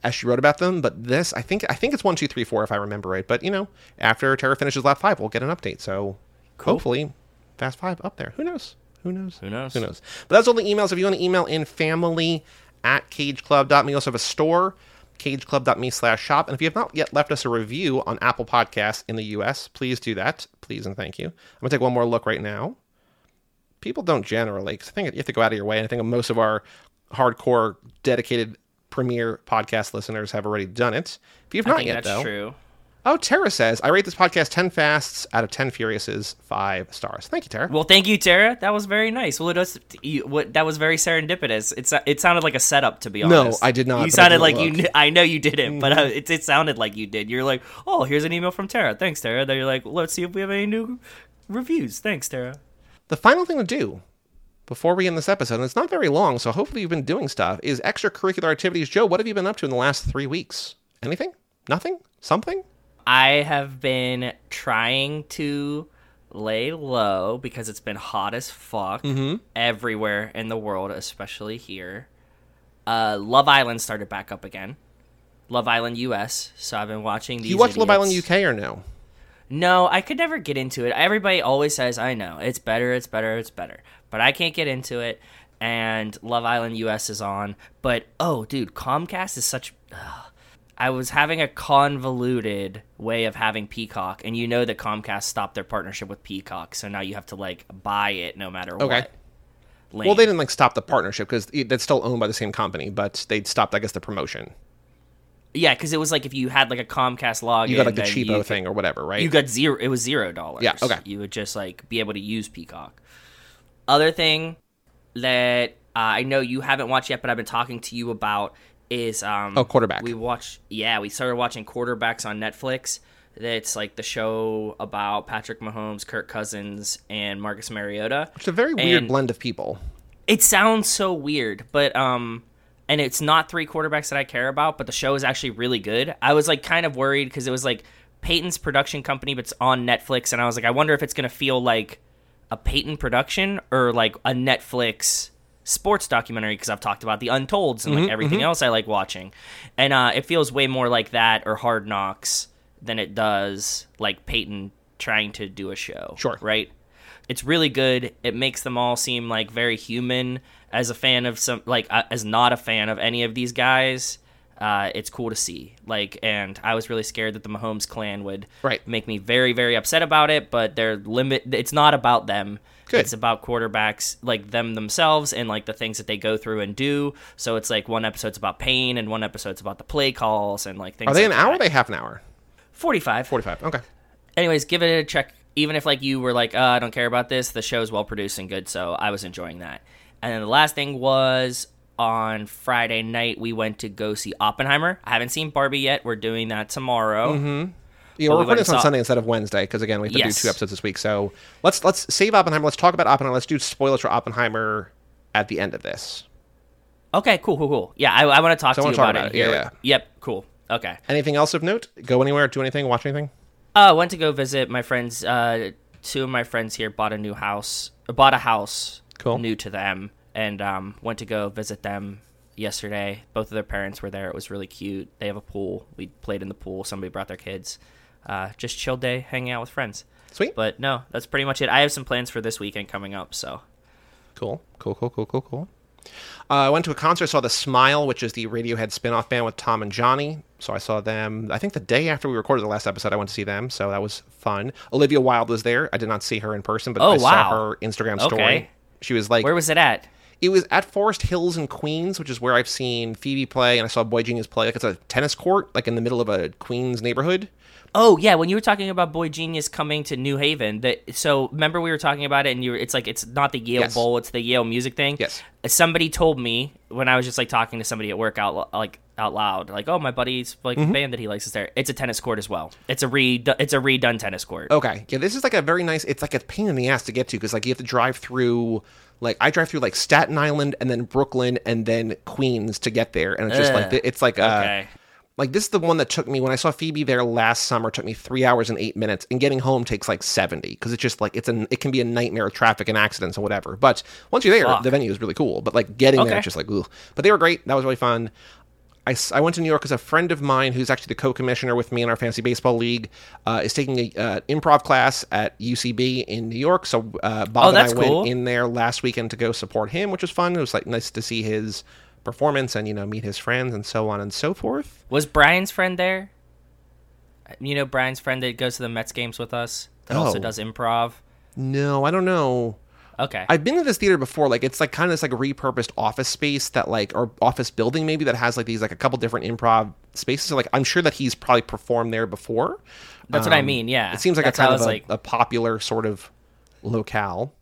as she wrote about them, but this I think I think it's one, two, three, four if I remember right. But you know, after Tara finishes lap five, we'll get an update. So hopefully, Fast Five up there. Who knows? Who knows? Who knows? Who knows? But that's all the emails. If you want to email in family at cageclub.me, we also have a store, cageclub.me slash shop. And if you have not yet left us a review on Apple Podcasts in the US, please do that. Please and thank you. I'm going to take one more look right now. People don't generally, because I think you have to go out of your way. And I think most of our hardcore, dedicated premier podcast listeners have already done it. If you have I not think yet, that's though, true. Oh, Tara says, I rate this podcast 10 fasts out of 10 furiouses, five stars. Thank you, Tara. Well, thank you, Tara. That was very nice. Well, it was you, what that was very serendipitous. It's it sounded like a setup, to be honest. No. I did not, You sounded like look. you. kn- I know you didn't, but uh, it, it sounded like you did. You're like, oh, here's an email from Tara. Thanks, Tara. Then you're like, let's see if we have any new reviews. Thanks, Tara. the final thing to do before we end this episode, and it's not very long, so hopefully you've been doing stuff, is extracurricular activities. Joe, what have you been up to in the last three weeks? Anything? Nothing? Something? I have been trying to lay low because it's been hot as fuck Mm-hmm. everywhere in the world, especially here. Uh, Love Island started back up again. Love Island US. So I've been watching these. you watch Love Island. UK or no? No, I could never get into it. Everybody always says, I know, it's better, it's better, it's better. But I can't get into it. And Love Island US is on. But, oh, dude, Comcast is such. ugh. I was having a convoluted way of having Peacock. And you know that Comcast stopped their partnership with Peacock. So now you have to, like, buy it no matter Okay. what. Lame. Well, they didn't like stop the partnership because that's still owned by the same company, but they stopped, I guess, the promotion. Yeah, because it was like if you had, like, a Comcast login. You got like the cheapo you- thing or whatever, right? You got zero. It was zero dollars. Yeah, okay. You would just like be able to use Peacock. Other thing that uh, I know you haven't watched yet, but I've been talking to you about is um Oh, Quarterback. We watch Yeah, we started watching quarterbacks on Netflix. It's like the show about Patrick Mahomes, Kirk Cousins, and Marcus Mariota. it's a very weird and- blend of people. It sounds so weird, but um, and it's not three quarterbacks that I care about, but the show is actually really good. I was like kind of worried because it was like Peyton's production company, but it's on Netflix, and I was like, I wonder if it's gonna feel like a Peyton production or like a Netflix sports documentary because I've talked about the Untolds and like everything else I like watching, and uh, it feels way more like that or Hard Knocks than it does like Peyton trying to do a show. Sure. right? It's really good. It makes them all seem like very human. As a fan of some, like uh, as not a fan of any of these guys, uh, it's cool to see. Like, and I was really scared that the Mahomes clan would Right. make me very, very upset about it. But they're limit. It's not about them. Good. It's about quarterbacks, like them themselves, and like the things that they go through and do. So it's like one episode's about pain, and one episode's about the play calls and like things. Are they an like hour or that. are they half an hour? Forty-five. 45. Okay. anyways, give it a check. Even if like you were like, uh, I don't care about this, the show is well produced and good, so I was enjoying that. And then the last thing was on Friday night we went to go see Oppenheimer. I haven't seen Barbie yet. We're doing that tomorrow. Yeah, we're recording this on Sunday instead of Wednesday because again we have to Yes. do two episodes this week. So let's let's save Oppenheimer. Let's talk about Oppenheimer. Let's do spoilers for Oppenheimer at the end of this. Okay, cool, cool, cool. Yeah, I, I want to talk So to you talk about, about it. Yeah, yeah. Yep, cool. Okay. Anything else of note? Go anywhere? Do anything? Watch anything? Uh, I went to go visit my friend's uh, two of my friends here bought a new house, bought a house Cool. new to them, and um, went to go visit them yesterday. Both of their parents were there. It was really cute. They have a pool. We played in the pool. Somebody brought their kids. Uh, just chill day, hanging out with friends. Sweet. But no, that's pretty much it. I have some plans for this weekend coming up. So Cool, cool, cool, cool, cool, cool. Uh, I went to a concert. Saw the Smile, which is the Radiohead spin-off band with Tom and Jonny. So I saw them. I think the day after we recorded the last episode, I went to see them. So that was fun. Olivia Wilde was there. I did not see her in person, but Oh, I saw her Instagram story. Okay. She was like, where was it at? it was at Forest Hills in Queens, which is where I've seen Phoebe play, and I saw boygenius play. Like it's a tennis court, like in the middle of a Queens neighborhood. Oh yeah, when you were talking about boygenius coming to New Haven, that so remember we were talking about it, and you were, it's like it's not the Yale Yes. Bowl, it's the Yale music thing. Yes. Somebody told me when I was just like talking to somebody at work out like out loud, like, oh my buddy's like Mm-hmm. band that he likes is there. It's a tennis court as well. It's a re it's a redone tennis court. Okay, yeah, this is like a very nice. It's like a pain in the ass to get to because like you have to drive through. Like I drive through like Staten Island and then Brooklyn and then Queens to get there, and it's just like it's like uh, Okay. like this is the one that took me when I saw Phoebe there last summer. Took me three hours and eight minutes, and getting home takes like seventy because it's just like it's an it can be a nightmare of traffic and accidents and whatever. But once you're there, Fuck. the venue is really cool. But like getting there, it's just like ooh. But they were great. That was really fun. I, I went to New York because a friend of mine, who's actually the co-commissioner with me in our fantasy baseball league, uh, is taking an uh, improv class at UCB in New York. So uh, Bob Oh, and I that's went in there last weekend to go support him, which was fun. It was like nice to see his performance and you know meet his friends and so on and so forth. Was Brian's friend there? You know Brian's friend that goes to the Mets games with us that also Oh. does improv. No, I don't know. Okay. I've been to this theater before. Like it's like kind of this like repurposed office space that like or office building maybe that has like these like a couple different improv spaces. So like I'm sure that he's probably performed there before. That's what I Um, mean, yeah. It seems like That's a kind of a, like- a popular sort of locale.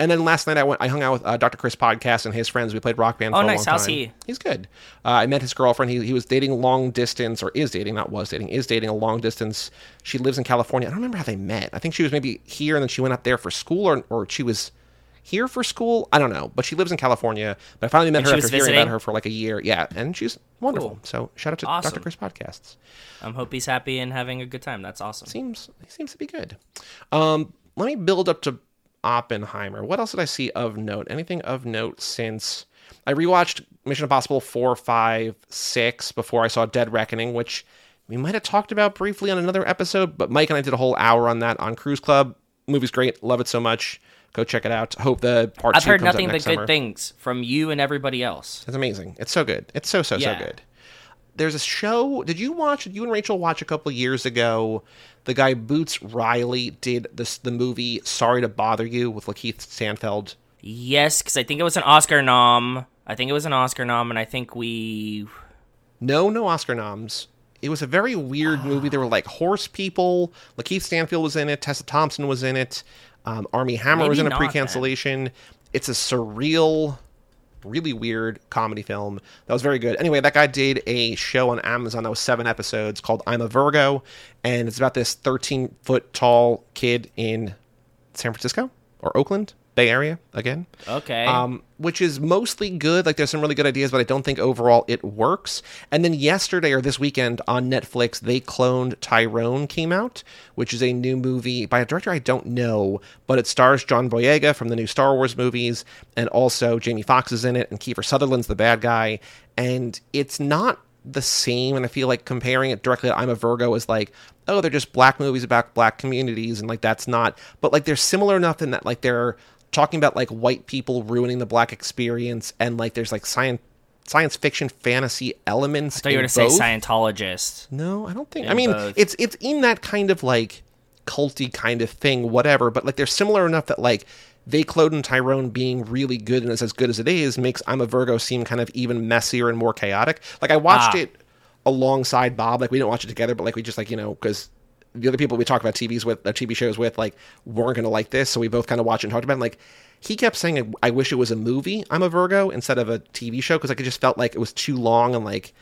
And then last night I went. I hung out with uh, Dr. Chris Podcast and his friends. We played Rock Band. Oh, for a nice. long How's time. he? He's good. Uh, I met his girlfriend. He he was dating long distance, or is dating, not was dating, is dating a long distance. She lives in California. I don't remember how they met. I think she was maybe here, and then she went up there for school, or or she was here for school. I don't know, but she lives in California. But I finally met And her after hearing about her for like a year. Yeah, and she's wonderful. Cool. So shout out to Awesome. Dr. Chris Podcasts. I hope he's happy and having a good time. That's awesome. seems he seems to be good. Um, let me build up to Oppenheimer. What else did I see of note? Anything of note since I rewatched Mission Impossible 4, 5, 6 before I saw Dead Reckoning, which we might have talked about briefly on another episode, but Mike and I did a whole hour on that on Cruise Club. Movie's great. Love it so much. Go check it out. Hope the part I've heard nothing but good summer. things from you and everybody else. It's amazing. It's so good. It's so so Yeah. so good. There's a show. Did you watch? Did you and Rachel watch a couple years ago? The guy Boots Riley did this the movie Sorry to Bother You with LaKeith Stanfield. Yes, because I think it was an Oscar nom. I think it was an Oscar nom, and I think we. No, no Oscar noms. It was a very weird movie. There were like horse people. LaKeith Stanfield was in it. Tessa Thompson was in it. Um, Armie Hammer was in a pre-cancellation. It's a surreal, really weird comedy film that was very good. Anyway, that guy did a show on Amazon that was seven episodes called "I'm a Virgo," and it's about this 13 foot tall kid in San Francisco or Oakland, Bay Area again Okay. um, which is mostly good. Like there's some really good ideas, but I don't think overall it works. And then yesterday or this weekend on Netflix, they cloned Tyrone came out, which is a new movie by a director I don't know, but it stars John Boyega from the new Star Wars movies, and also Jamie Foxx is in it, and Kiefer Sutherland's the bad guy. And it's not the same and i feel like comparing it directly to i'm a virgo is like oh they're just black movies about black communities and like that's not but like they're similar enough in that like they're talking about like white people ruining the black experience and like there's like science science fiction fantasy elements I thought you were in going to say. Scientologist. No, I don't think. I mean, both. it's it's in that kind of like culty kind of thing, whatever. But like, they're similar enough that like they Cloned Tyrone being really good and is as good as it is makes I'm a Virgo seem kind of even messier and more chaotic. Like I watched Ah. it alongside Bob. Like we didn't watch it together, but like we just like you know because the other people we talk about TVs with, uh, TV shows with, like weren't gonna like this, so we both kind of watched and talked about. it. And, like he kept saying, "I wish it was a movie." I'm a Virgo instead of a TV show because like it just felt like it was too long and like.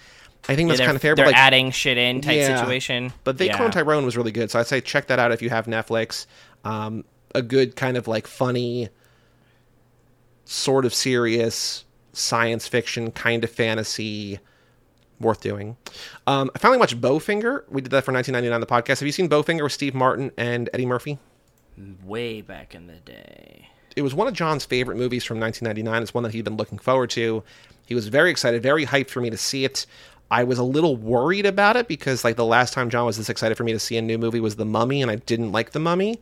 I think that's they're, kind of fair, they're but like adding shit in type Yeah. situation. but They yeah. Clone Tyrone was really good, so I'd say check that out if you have Netflix. Um, a good kind of like funny, sort of serious science fiction kind of fantasy, worth doing. Um, I finally watched Bowfinger. We did that for 1999 the podcast. Have you seen Bowfinger with Steve Martin and Eddie Murphy? Way back in the day. it was one of John's favorite movies from 1999. It's one that he'd been looking forward to. He was very excited, very hyped for me to see it. I was a little worried about it because, like, the last time John was this excited for me to see a new movie was The Mummy, and I didn't like The Mummy.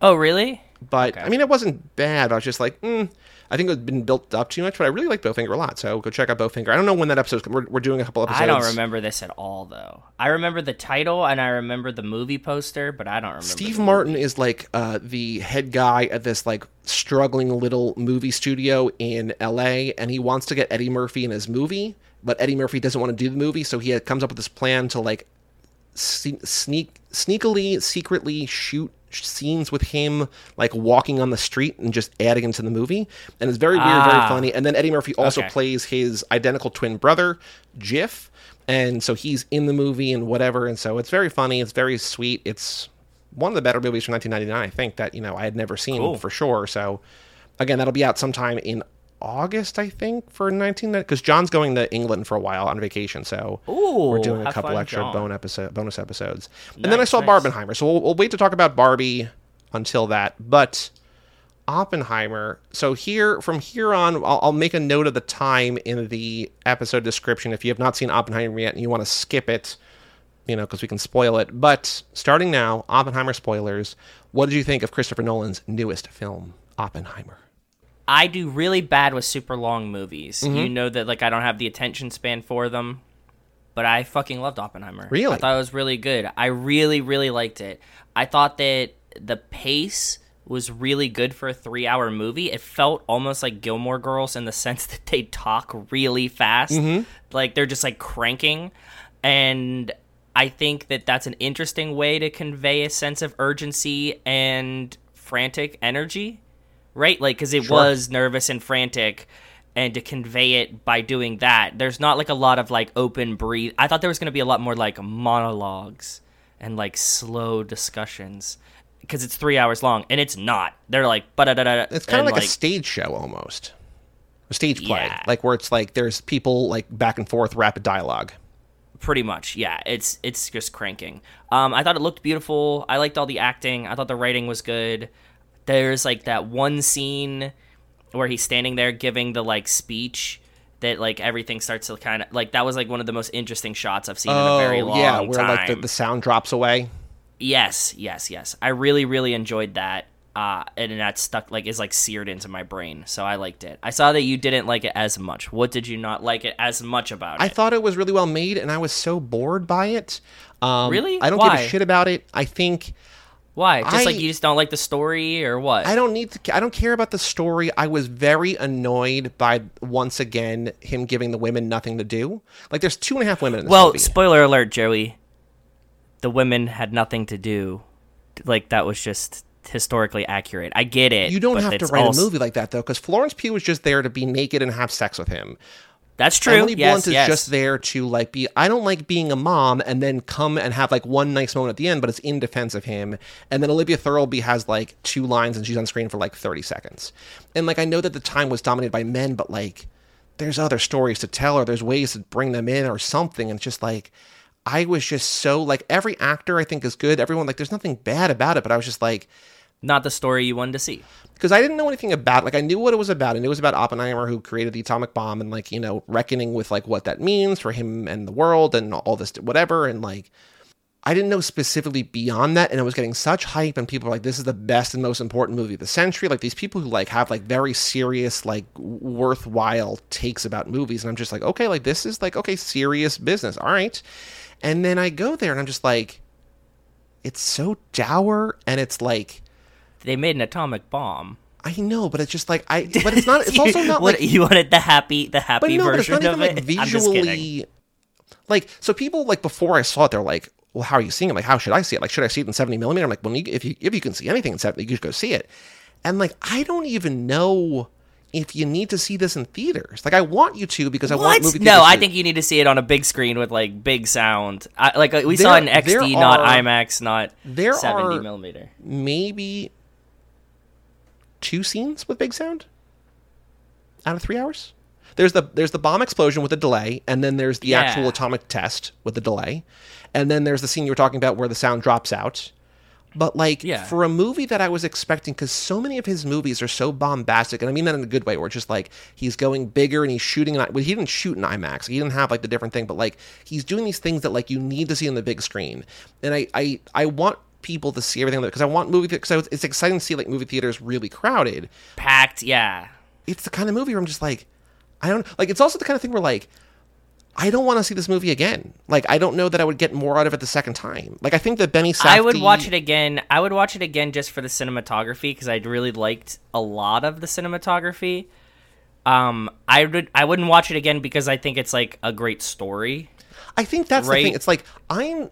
Oh, really? But Okay. I mean, it wasn't bad. I was just like, mm, I think it's been built up too much. But I really like Bowfinger a lot, so go check out Bowfinger. I don't know when that episode's. We're, we're doing a couple episodes. I don't remember this at all, though. I remember the title and I remember the movie poster, but I don't remember. Steve Martin is like uh, the head guy at this like struggling little movie studio in L.A. and he wants to get Eddie Murphy in his movie, but Eddie Murphy doesn't want to do the movie, so he comes up with this plan to like sneak sneakily, secretly shoot scenes with him like walking on the street and just adding into the movie. And it's very weird very Ah. funny. And then eddie murphy also Okay. plays his identical twin brother Jiff and so he's in the movie and whatever. And so it's very funny. It's very sweet. It's one of the better movies from 1999 i think that you know i had never seen Cool. for sure. So again that'll be out sometime in august i think for 19 because john's going to england for a while on vacation so Ooh, we're doing a couple extra bone episode, bonus episodes. and then I saw nice. Barbenheimer, so we'll, we'll wait to talk about Barbie until that. But Oppenheimer. So here, from here on, I'll, I'll make a note of the time in the episode description. If you have not seen Oppenheimer yet and you want to skip it, you know, because we can spoil it. But starting now, Oppenheimer spoilers. What did you think of Christopher Nolan's newest film, Oppenheimer? I do really bad with super long movies. Mm-hmm. You know that like I don't have the attention span for them. But I fucking loved Oppenheimer. Really? I thought it was really good. I really, really liked it. I thought that the pace was really good for a three hour movie. It felt almost like Gilmore Girls in the sense that they talk really fast. Mm-hmm. Like they're just like cranking. And I think that that's an interesting way to convey a sense of urgency and frantic energy right? Like, because it Sure. was nervous and frantic, and to convey it by doing that, there's not like a lot of like open breathe. I thought there was going to be a lot more like monologues and like slow discussions because it's three hours long, and it's not. They're like, but It's kind of like, a stage show almost, a stage play, Yeah. like where it's like there's people like back and forth, rapid dialogue. pretty much yeah it's it's just cranking um i thought it looked beautiful i liked all the acting i thought the writing was good there's like that one scene where he's standing there giving the like speech that like everything starts to kind of like that was like one of the most interesting shots i've seen in a very long Oh, yeah, where time like the, the sound drops away. yes yes yes i really really enjoyed that uh and that stuck like is like seared into my brain so i liked it i saw that you didn't like it as much what did you not like it as much about it? I it thought it was really well made, and I was so bored by it. Um, Really? I don't give a shit about it. I think why just like you just don't like the story or what I don't need to. I don't care about the story. I was very annoyed by once again him giving the women nothing to do. Like there's two and a half women in this Well, movie. spoiler alert, Joey. The women had nothing to do. Like that was just historically accurate. I get it. you don't have to write also- a movie like that though, because Florence Pugh was just there to be naked and have sex with him. That's true. Emily yes, Blunt is yes. just there to like be. I don't like being a mom and then come and have like one nice moment at the end, but it's in defense of him. And then Olivia Thirlby has like two lines and she's on screen for like thirty seconds. And like I know that the time was dominated by men, but like there's other stories to tell or there's ways to bring them in or something. And it's just like I was just so like every actor I think is good. Everyone like there's nothing bad about it, but I was just like not the story you wanted to see. because I didn't know anything about like I knew what it was about. Knew it was about Oppenheimer who created the atomic bomb and like you know reckoning with like what that means for him and the world and all this whatever and like I didn't know specifically beyond that and I was getting such hype and people were like this is the best and most important movie of the century like these people who like have like very serious like worthwhile takes about movies and I'm just like okay like this is like okay serious business all right and then I go there and I'm just like it's so dour and it's like They made an atomic bomb. I know, but it's just like I. But it's not. It's also not what, like. you wanted the happy, the But happy no, but it's version not of even it. like I'm just kidding. visually. Like so, people like before I saw it, they're like, "Well, how are you seeing it? Like, how should I see it? Like, should I see it in seventy millimeter?" I'm like, "Well, if you if you can see anything in seventy, you should go see it." And like, I don't even know if you need to see this in theaters. Like, I want you to because I want What? movie. No, theaters I to- think you need to see it on a big screen with like big sound. I, like we saw it in There- there XD, not IMAX, not there 70 are- millimeter. maybe two scenes with big sound out of three hours. There's the there's the bomb explosion with a delay, and then there's the Yeah. actual atomic test with the delay, and then there's the scene you were talking about where the sound drops out. But like Yeah. for a movie that I was expecting, because so many of his movies are so bombastic, and I mean that in a good way, where it's just like he's going bigger and he's shooting. in- Well, he didn't shoot in IMAX. He didn't have like the different thing, but like he's doing these things that like you need to see on the big screen. And I I I want people to see everything because I want movie because it's exciting to see like movie theaters really crowded. Packed, yeah. It's the kind of movie where I'm just like, I don't like. It's also the kind of thing where like. I don't want to see this movie again. Like, I don't know that I would get more out of it the second time. Like, I think that Benny Safdie... I would watch it again. I would watch it again just for the cinematography because I'd really liked a lot of the cinematography. Um, I would I wouldn't watch it again because I think it's like a great story. I think that's the Right. thing. It's like I'm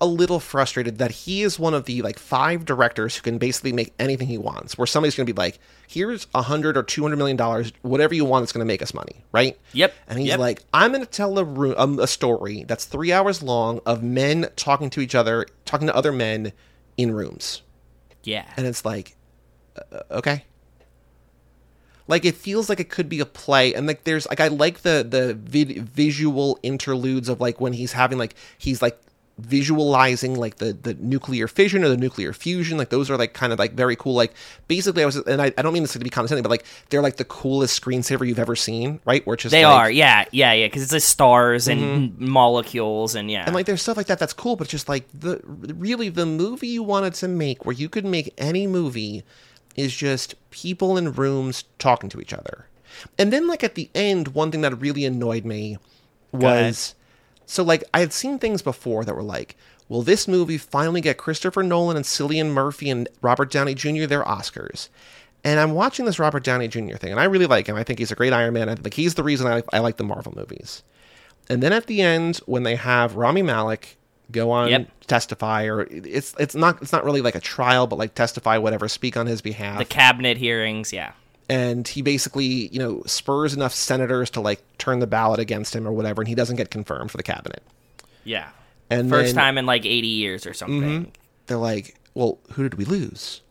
a little frustrated that he is one of the like five directors who can basically make anything he wants. Where somebody's going to be like, "Here's a hundred or two hundred million dollars, whatever you want, it's going to make us money, right?" Yep, And he's yep. like, "I'm going to tell a room, um, a story that's three hours long of men talking to each other, talking to other men in rooms." Yeah, and it's like uh, okay like it feels like it could be a play and like there's like i like the the vid- visual interludes of like when he's having like he's like visualizing like the the nuclear fission or the nuclear fusion like those are like kind of like very cool like basically i was and i, I don't mean this to be condescending but like they're like the coolest screensaver you've ever seen right where it's just they like, are. Yeah, yeah, yeah. Because it's like stars and mm-hmm. molecules and yeah. And like there's stuff like that that's cool, but just like the really the movie you wanted to make where you could make any movie is just people in rooms talking to each other. And then like at the end, one thing that really annoyed me was so like I had seen things before that were like, will this movie finally get Christopher Nolan and Cillian Murphy and Robert Downey Jr. their Oscars? And I'm watching this Robert Downey Jr. thing, and I really like him. I think he's a great Iron Man. I think he's the reason I, I like the Marvel movies. And then at the end, when they have Rami Malek go on Yep. testify, or it's it's not it's not really like a trial, but like testify, whatever, speak on his behalf, the cabinet hearings, yeah. And he basically you know spurs enough senators to like turn the ballot against him or whatever, and he doesn't get confirmed for the cabinet. Yeah. And First then time in like 80 years or something. Mm-hmm. they're like, "Well, who did we lose?"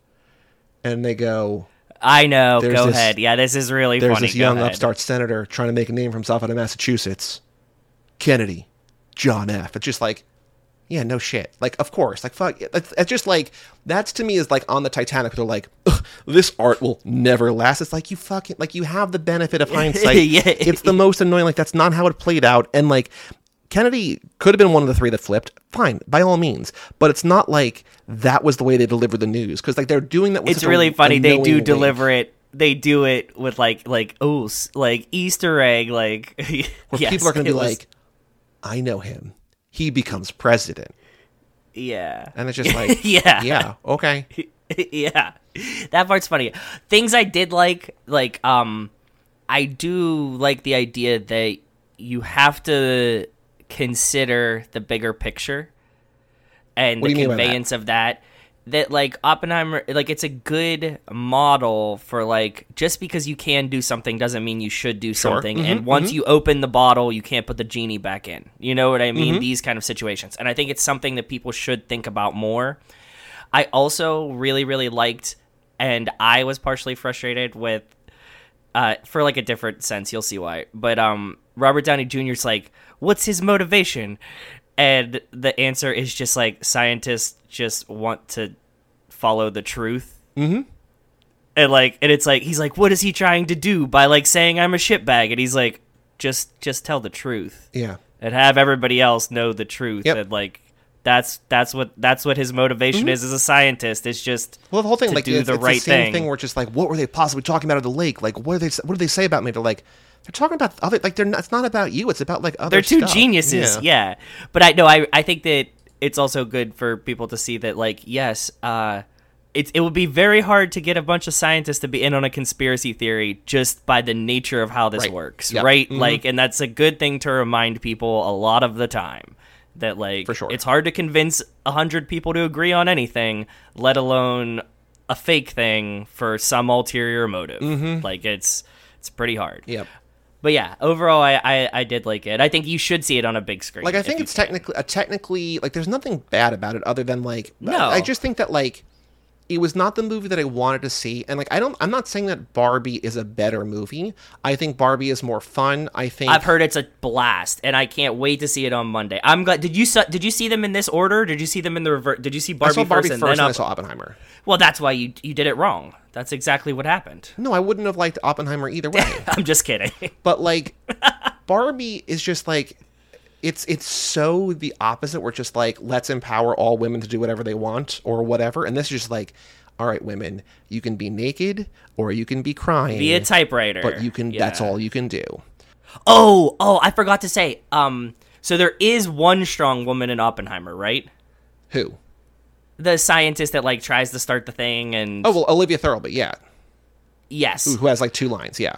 And they go, I know. Go this- ahead. Yeah, this is really There's funny. this Go young ahead. upstart senator trying to make a name for himself out of Massachusetts. Kennedy, John F. It's just like, yeah, no shit. Like, of course. Like, fuck. It's, it's just like, that's to me is like on the Titanic. They're like, "Ugh, this art will never last. It's like, you fucking, like, you have the benefit of hindsight. Yeah. It's the most annoying. Like, that's not how it played out. And like, Kennedy could have been one of the three that flipped. Fine, by all means. But it's not like that was the way they delivered the news. Because, like, they're doing that with it's such a- really funny. a They do wink. deliver it. They do it with like like oh like Easter egg like Where yes, people are going to be was- like, I know him. He becomes president. yeah And it's just like, Yeah. yeah, okay. yeah that part's funny things i did like like um i do like the idea that you have to consider the bigger picture and What the do you mean by that? conveyance of that that like oppenheimer like it's a good model for like just because you can do something doesn't mean you should do something Mm-hmm, and once you open the bottle you can't put the genie back in you know what i mean Mm-hmm. these kind of situations and i think it's something that people should think about more I also really, really liked, and I was partially frustrated with, uh, for like a different sense. You'll see why. But um, Robert Downey Jr.'s like, "What's his motivation?" And the answer is just like scientists just want to follow the truth. Mm-hmm. And like, and it's like he's like, "What is he trying to do by like saying I'm a shitbag?" And he's like, "Just, just tell the truth." Yeah. and have everybody else know the truth Yep. and like that's that's what that's what his motivation is as a scientist it's just Well, the whole thing, to like, do it's, the it's right the same thing. where it's just like, what were they possibly talking about at the lake? Like, what are they? What did they say about me? They're like, they're talking about other. Like, they're not. It's not about you. It's about like other. they're two stuff. geniuses yeah. but i know I, I think that it's also good for people to see that like yes uh it, it would be very hard to get a bunch of scientists to be in on a conspiracy theory just by the nature of how this Right. works Yep. right Mhm. like and that's a good thing to remind people a lot of the time that like For sure. it's hard to convince a hundred people to agree on anything let alone a fake thing for some ulterior motive like it's it's pretty hard Yep. But yeah, overall, I, I I did like it. I think you should see it on a big screen. Like, I think it's technically a technically like. There's nothing bad about it other than like. No. I just think that like. It was not the movie that I wanted to see. And like I don't I'm not saying that Barbie is a better movie. I think Barbie is more fun. I think I've heard it's a blast, and I can't wait to see it on Monday. I'm glad. Did you su- did you see them in this order? Did you see them in the reverse? Did you see I Barbie, saw Barbie first first, and and then I saw Oppenheimer. Well, that's why you you did it wrong. That's exactly what happened. No, I wouldn't have liked Oppenheimer either way. I'm just kidding. but like Barbie is just like it's it's so the opposite. We're just like let's empower all women to do whatever they want or whatever. And this is just like, all right, women, you can be naked or you can be crying. Be a typewriter. but you can. That's all you can do. Oh, oh, I forgot to say. Um, so there is one strong woman in Oppenheimer, right? Who? The scientist that like tries to start the thing, and Oh well, Olivia Thirlby, yeah, yes, who, who has like two lines, yeah.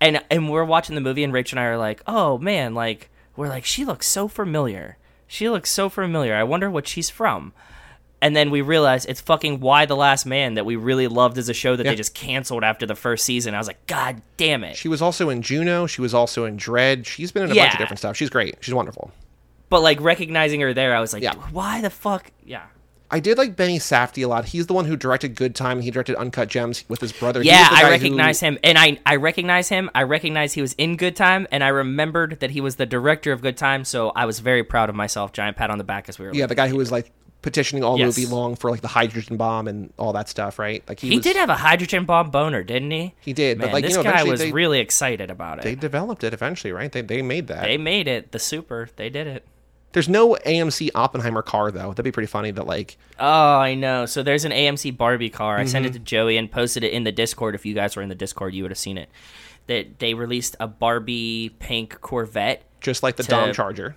and and we're watching the movie, and Rachel and I are like, oh man, like we're like, she looks so familiar. She looks so familiar. I wonder what she's from. And then we realize it's fucking Y: The Last Man that we really loved as a show that Yeah. they just canceled after the first season. I was like, God damn it. She was also in Juno. She was also in Dredd. She's been in a bunch of different stuff. She's great. She's wonderful. but like recognizing her there, I was like, Yeah. why the fuck? Yeah. I did like Benny Safdie a lot. He's the one who directed Good Time. He directed Uncut Gems with his brother. Yeah, I guy who- recognize him, and I I recognize him. I recognize he was in Good Time, and I remembered that he was the director of Good Time. So I was very proud of myself. Giant pat on the back as we were. Yeah, the guy who was like petitioning all Yes. movie long for like the hydrogen bomb and all that stuff, right? Like he, he was, did have a hydrogen bomb boner, didn't he? He did, Man, but like this you know, guy was they, really excited about it. they developed it eventually, right? They they made that. They made it. The super. They did it. There's no AMC Oppenheimer car though. That'd be pretty funny. That like Oh, I know. So there's an AMC Barbie car. I sent it to Mm-hmm. Joey and posted it in the Discord. If you guys were in the Discord, you would have seen it. That they released a Barbie pink Corvette. just like the To- Dom Charger.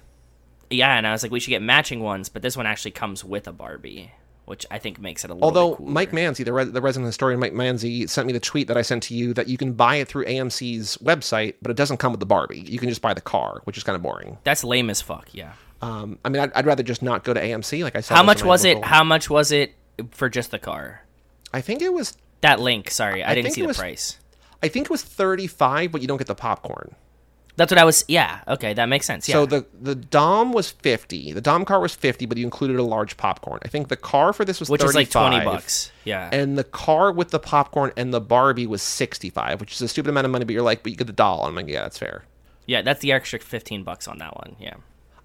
Yeah, and I was like, we should get matching ones, but this one actually comes with a Barbie, which I think makes it a little. Although. Mike Manzi, the, re- the resident historian Mike Manzi, sent me the tweet that I sent to you that you can buy it through AMC's website, but it doesn't come with the Barbie. You can just buy the car, which is kind of boring. that's lame as fuck. Yeah. Um, I mean, I'd, I'd rather just not go to AMC. Like I said, How much was it? How much was it for just the car? I think it was. That link. Sorry, I, didn't see the was- price. I think it was thirty five, but you don't get the popcorn. That's what I was. Yeah. Okay, that makes sense. Yeah. So the the Dom was fifty. The Dom car was fifty, but you included a large popcorn. I think the car for this was which is like twenty bucks. Yeah. and the car with the popcorn and the Barbie was sixty five, which is a stupid amount of money. But you're like, but you get the doll. I'm like, yeah, that's fair. yeah, that's the extra fifteen bucks on that one. Yeah.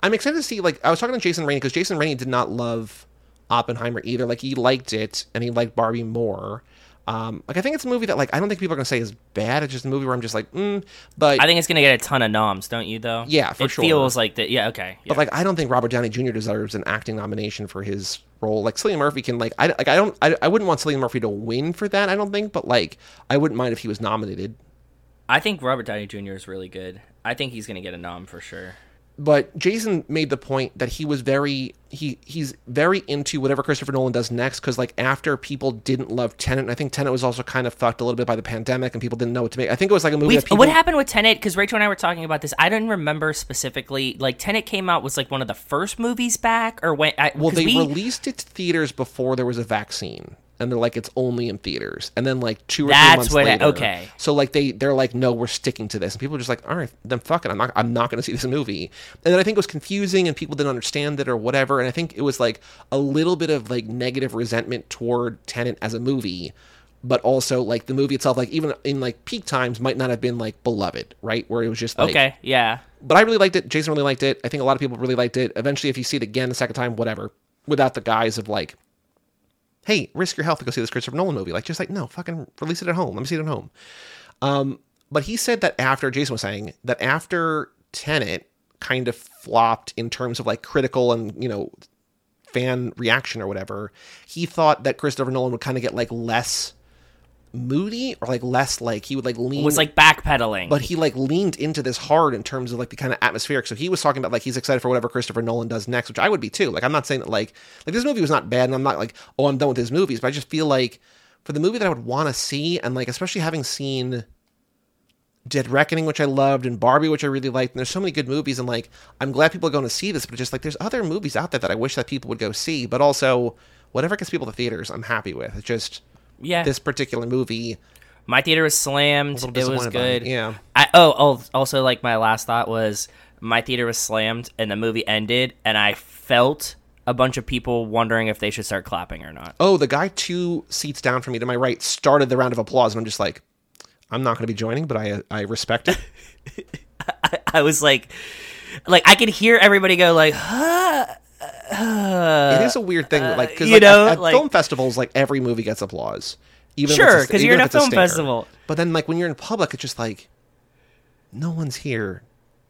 I'm excited to see. Like, I was talking to Jason Rainey because Jason Rainey did not love Oppenheimer either. Like, he liked it and he liked Barbie more. Um, like, I think it's a movie that like I don't think people are gonna say is bad. It's just a movie where I'm just like, mm. But I think it's gonna get a ton of noms, don't you? Though. Yeah, for it sure. feels like that. Yeah. Okay. Yeah. But like, I don't think Robert Downey Jr. deserves an acting nomination for his role. Like, Cillian Murphy can like, I like, I don't, I, I wouldn't want Cillian Murphy to win for that. I don't think, but like, I wouldn't mind if he was nominated. I think Robert Downey Jr. is really good. I think he's gonna get a nom for sure. But Jason made the point that he was very he he's very into whatever Christopher Nolan does next because like after people didn't love Tenet, and I think Tenet was also kind of fucked a little bit by the pandemic and people didn't know what to make. I think it was like a movie that people what happened with Tenet? Because Rachel and I were talking about this. I didn't remember specifically. Like Tenet came out was like one of the first movies back, or when? I, Well, they we, released it to theaters before there was a vaccine, and they're like, it's only in theaters. And then like two or That's three months what I- later, okay. So like they they're like, no, we're sticking to this, and people are just like, all right, then fuck it, I'm not I'm not going to see this movie. And then I think it was confusing, and people didn't understand it or whatever. And I think it was like a little bit of like negative resentment toward Tenet as a movie. But also, like the movie itself, like even in like peak times, might not have been like beloved, right? Where it was just like, okay, yeah. but I really liked it. Jason really liked it. I think a lot of people really liked it. Eventually, if you see it again the second time, whatever, without the guise of like, hey, risk your health to go see this Christopher Nolan movie. Like, just like, no, fucking release it at home. Let me see it at home. Um, but he said that after, Jason was saying that after Tenet kind of flopped in terms of like critical and, you know, fan reaction or whatever, he thought that Christopher Nolan would kind of get like less moody or like less like he would like lean was like backpedaling. but he like leaned into this hard in terms of like the kind of atmospheric. So he was talking about like he's excited for whatever Christopher Nolan does next, which I would be too. Like I'm not saying that like like this movie was not bad, and I'm not like oh I'm done with his movies, but I just feel like for the movie that I would want to see, and like especially having seen Dead Reckoning, which I loved, and Barbie, which I really liked, and there's so many good movies, and like I'm glad people are going to see this, but just like there's other movies out there that I wish that people would go see, but also whatever gets people to theaters, I'm happy with. It's just yeah, this particular movie. my theater was slammed. It was by it, good. yeah. I oh oh also like my last thought was my theater was slammed and the movie ended and I felt a bunch of people wondering if they should start clapping or not. Oh, the guy two seats down from me to my right started the round of applause, and I'm just like, I'm not going to be joining, but I I respect it. I was like, like I could hear everybody go like, it is a weird thing, like because you like, know, at, at like- film festivals, like every movie gets applause. Even if Sure, it's a- 'cause you're in a film festival. But then, like when you're in public, it's just like no one's here.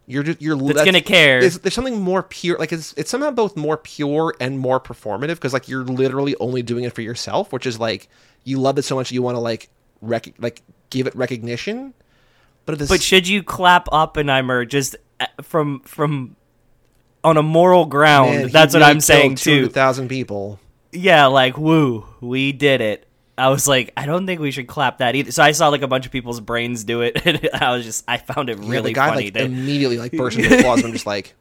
You're just you're That's gonna care. There's, there's something more pure, like it's it's somehow both more pure and more performative because like you're literally only doing it for yourself, which is like you love it so much you want to like rec- like give it recognition. But But should you clap Oppenheimer just uh, from from on a moral ground? Man, That's what really I'm saying too. 200,000 people. Yeah, like woo, we did it. I was like, I don't think we should clap that either. So I saw like a bunch of people's brains do it, and I was just, I found it Yeah, really the guy funny. like that, immediately like burst into applause. I'm just like,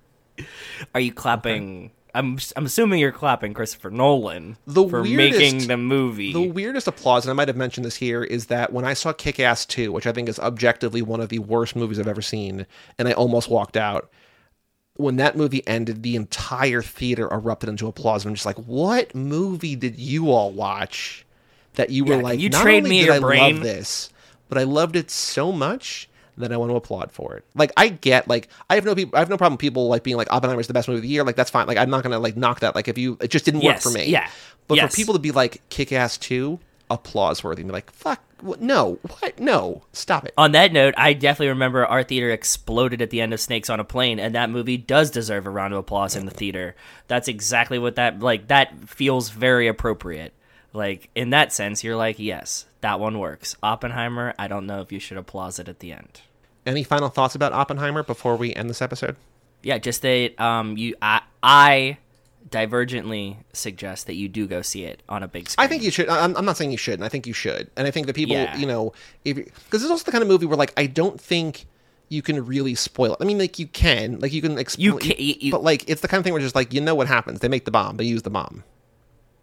are you clapping? I'm I'm assuming you're clapping Christopher Nolan The for weirdest- making the movie. The weirdest applause, and I might have mentioned this here, is that when I saw Kick Ass 2, which I think is objectively one of the worst movies I've ever seen, and I almost walked out, when that movie ended, the entire theater erupted into applause. I'm just like, what movie did you all watch that you were Yeah, like, you not only me did I brain?" love this, but I loved it so much that I want to applaud for it. Like I get like I have no people I have no problem people like being like Oppenheimer's the best movie of the year. Like that's fine. Like I'm not gonna like knock that. Like if you it just didn't Yes, work for me. yeah, But yes. for people to be like kick ass two, applause worthy and be like, fuck what? no, what? No, stop it. On that note, I definitely remember our theater exploded at the end of Snakes on a Plane, and that movie does deserve a round of applause in the theater. That's exactly what that like. That feels very appropriate. Like in that sense, you're like, yes, that one works. Oppenheimer, I don't know if you should applause it at the end. Any final thoughts about Oppenheimer before we end this episode? Yeah, just that um, you, I, I divergently suggest that you do go see it on a big screen. I think you should. I'm, I'm not saying you shouldn't. I think you should. And I think that people, Yeah. you know, if because it's also the kind of movie where like I don't think you can really spoil it. I mean, like you can, like you can explain, You ca- you- you- but like it's the kind of thing where just like you know what happens. They make the bomb. They use the bomb.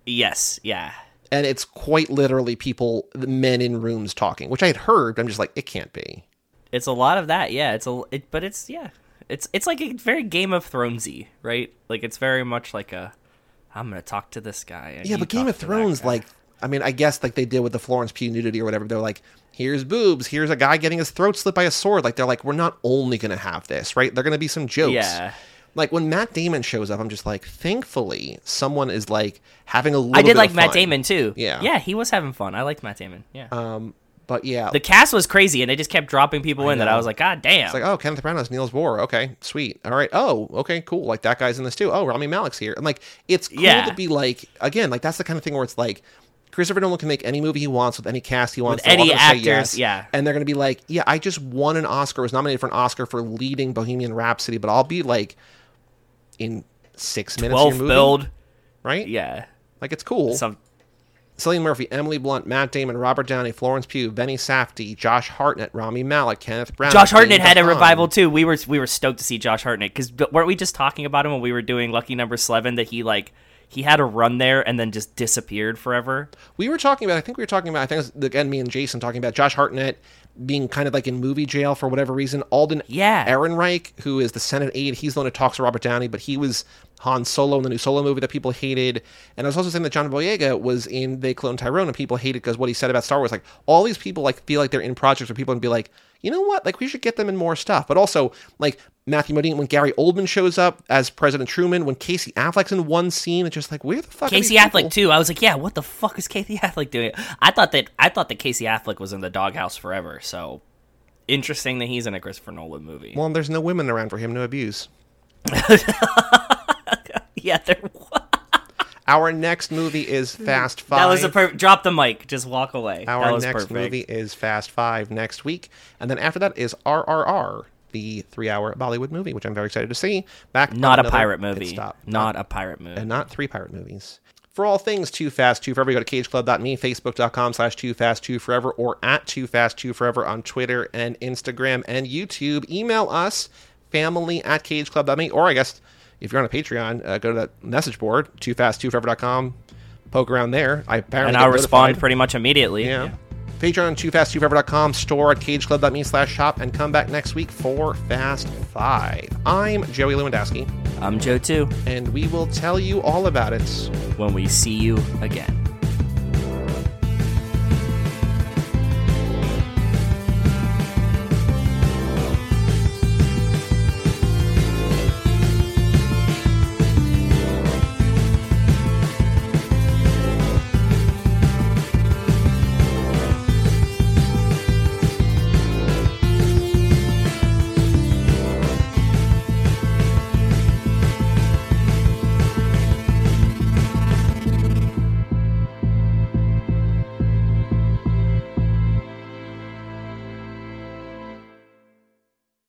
yes, yeah. and it's quite literally people, the men in rooms talking, which I had heard. But I'm just like, it can't be. It's a lot of that, yeah. It's a, it, but it's yeah, it's it's like a very Game of Thronesy, right? Like it's very much like a, I'm gonna talk to this guy. Yeah, but Game of Thrones, like, I mean, I guess like they did with the Florence Pugh nudity or whatever. They're like, here's boobs, here's a guy getting his throat slit by a sword. Like, they're like, we're not only gonna have this, right? They're gonna be some jokes. Yeah. Like when Matt Damon shows up, I'm just like, thankfully, someone is like having a little. I did like Matt. Damon too. Yeah. yeah, he was having fun. I liked Matt Damon. Yeah, Um, but yeah, the cast was crazy, and they just kept dropping people in that I was like, God damn. It's like, oh, Kenneth Branagh's Niels Bohr. Okay, sweet. All right. Oh, okay, cool. Like that guy's in this too. Oh, Rami Malek's here. And like, it's cool Yeah. to be like, again, like that's the kind of thing where it's like, Christopher Nolan can make any movie he wants with any cast he wants. With any actors, yes. yeah. And they're gonna be like, yeah, I just won an Oscar. Was nominated for an Oscar for leading Bohemian Rhapsody, but I'll be like, in six minutes. of Twelve your movie, build. right? Yeah, Like it's cool. some Cillian Murphy, Emily Blunt, Matt Damon, Robert Downey, Florence Pugh, Benny Safdie, Josh Hartnett, Rami Malek, Kenneth Branagh. Josh Hartnett had a revival too. We were we were stoked to see Josh Hartnett because weren't we just talking about him when we were doing Lucky Number Eleven that he like he had a run there and then just disappeared forever. We were talking about. I think we were talking about. I think it was, again me and Jason talking about Josh Hartnett being kind of like in movie jail for whatever reason. Alden Yeah. Ehrenreich, who is the Senate aide, he's the one who talks to Robert Downey, but he was Han Solo in the new Solo movie that people hated. And I was also saying that John Boyega was in They Clone Tyrone, and people hated because what he said about Star Wars. Like all these people like feel like they're in projects where people and be like, you know what, like we should get them in more stuff. But also like Matthew Modine when Gary Oldman shows up as President Truman, when Casey Affleck's in one scene, it's just like where the fuck? Casey Affleck people? too. I was like, yeah, what the fuck is Casey Affleck doing? I thought that I thought that Casey Affleck was in the doghouse forever. So interesting that he's in a Christopher Nolan movie. Well, there's no women around for him to abuse. yeah, there was. Our next movie is Fast Five. That was a per- drop the mic, just walk away. Our next perfect. movie is Fast Five next week, and then after that is RRR, the three-hour Bollywood movie, which I'm very excited to see. Back Not a pirate movie. stop. Not a pirate movie. and not three pirate movies. For all things Too Fast, Too Forever, go to cageclub.me, facebook.com slash Too Fast, Too Forever, or at Too Fast, Too Forever on Twitter and Instagram and YouTube. Email us, family at cageclub.me, or I guess if you're on a Patreon, uh, go to that message board, Too Fast, Too Forever.com, poke around there. I apparently and I'll respond pretty much immediately. Yeah. Patreon on toofast2forever.com, store at cageclub.me slash shop, and come back next week for Fast 5. I'm Joey Lewandowski, I'm Joe too. and we will tell you all about it When we see you again.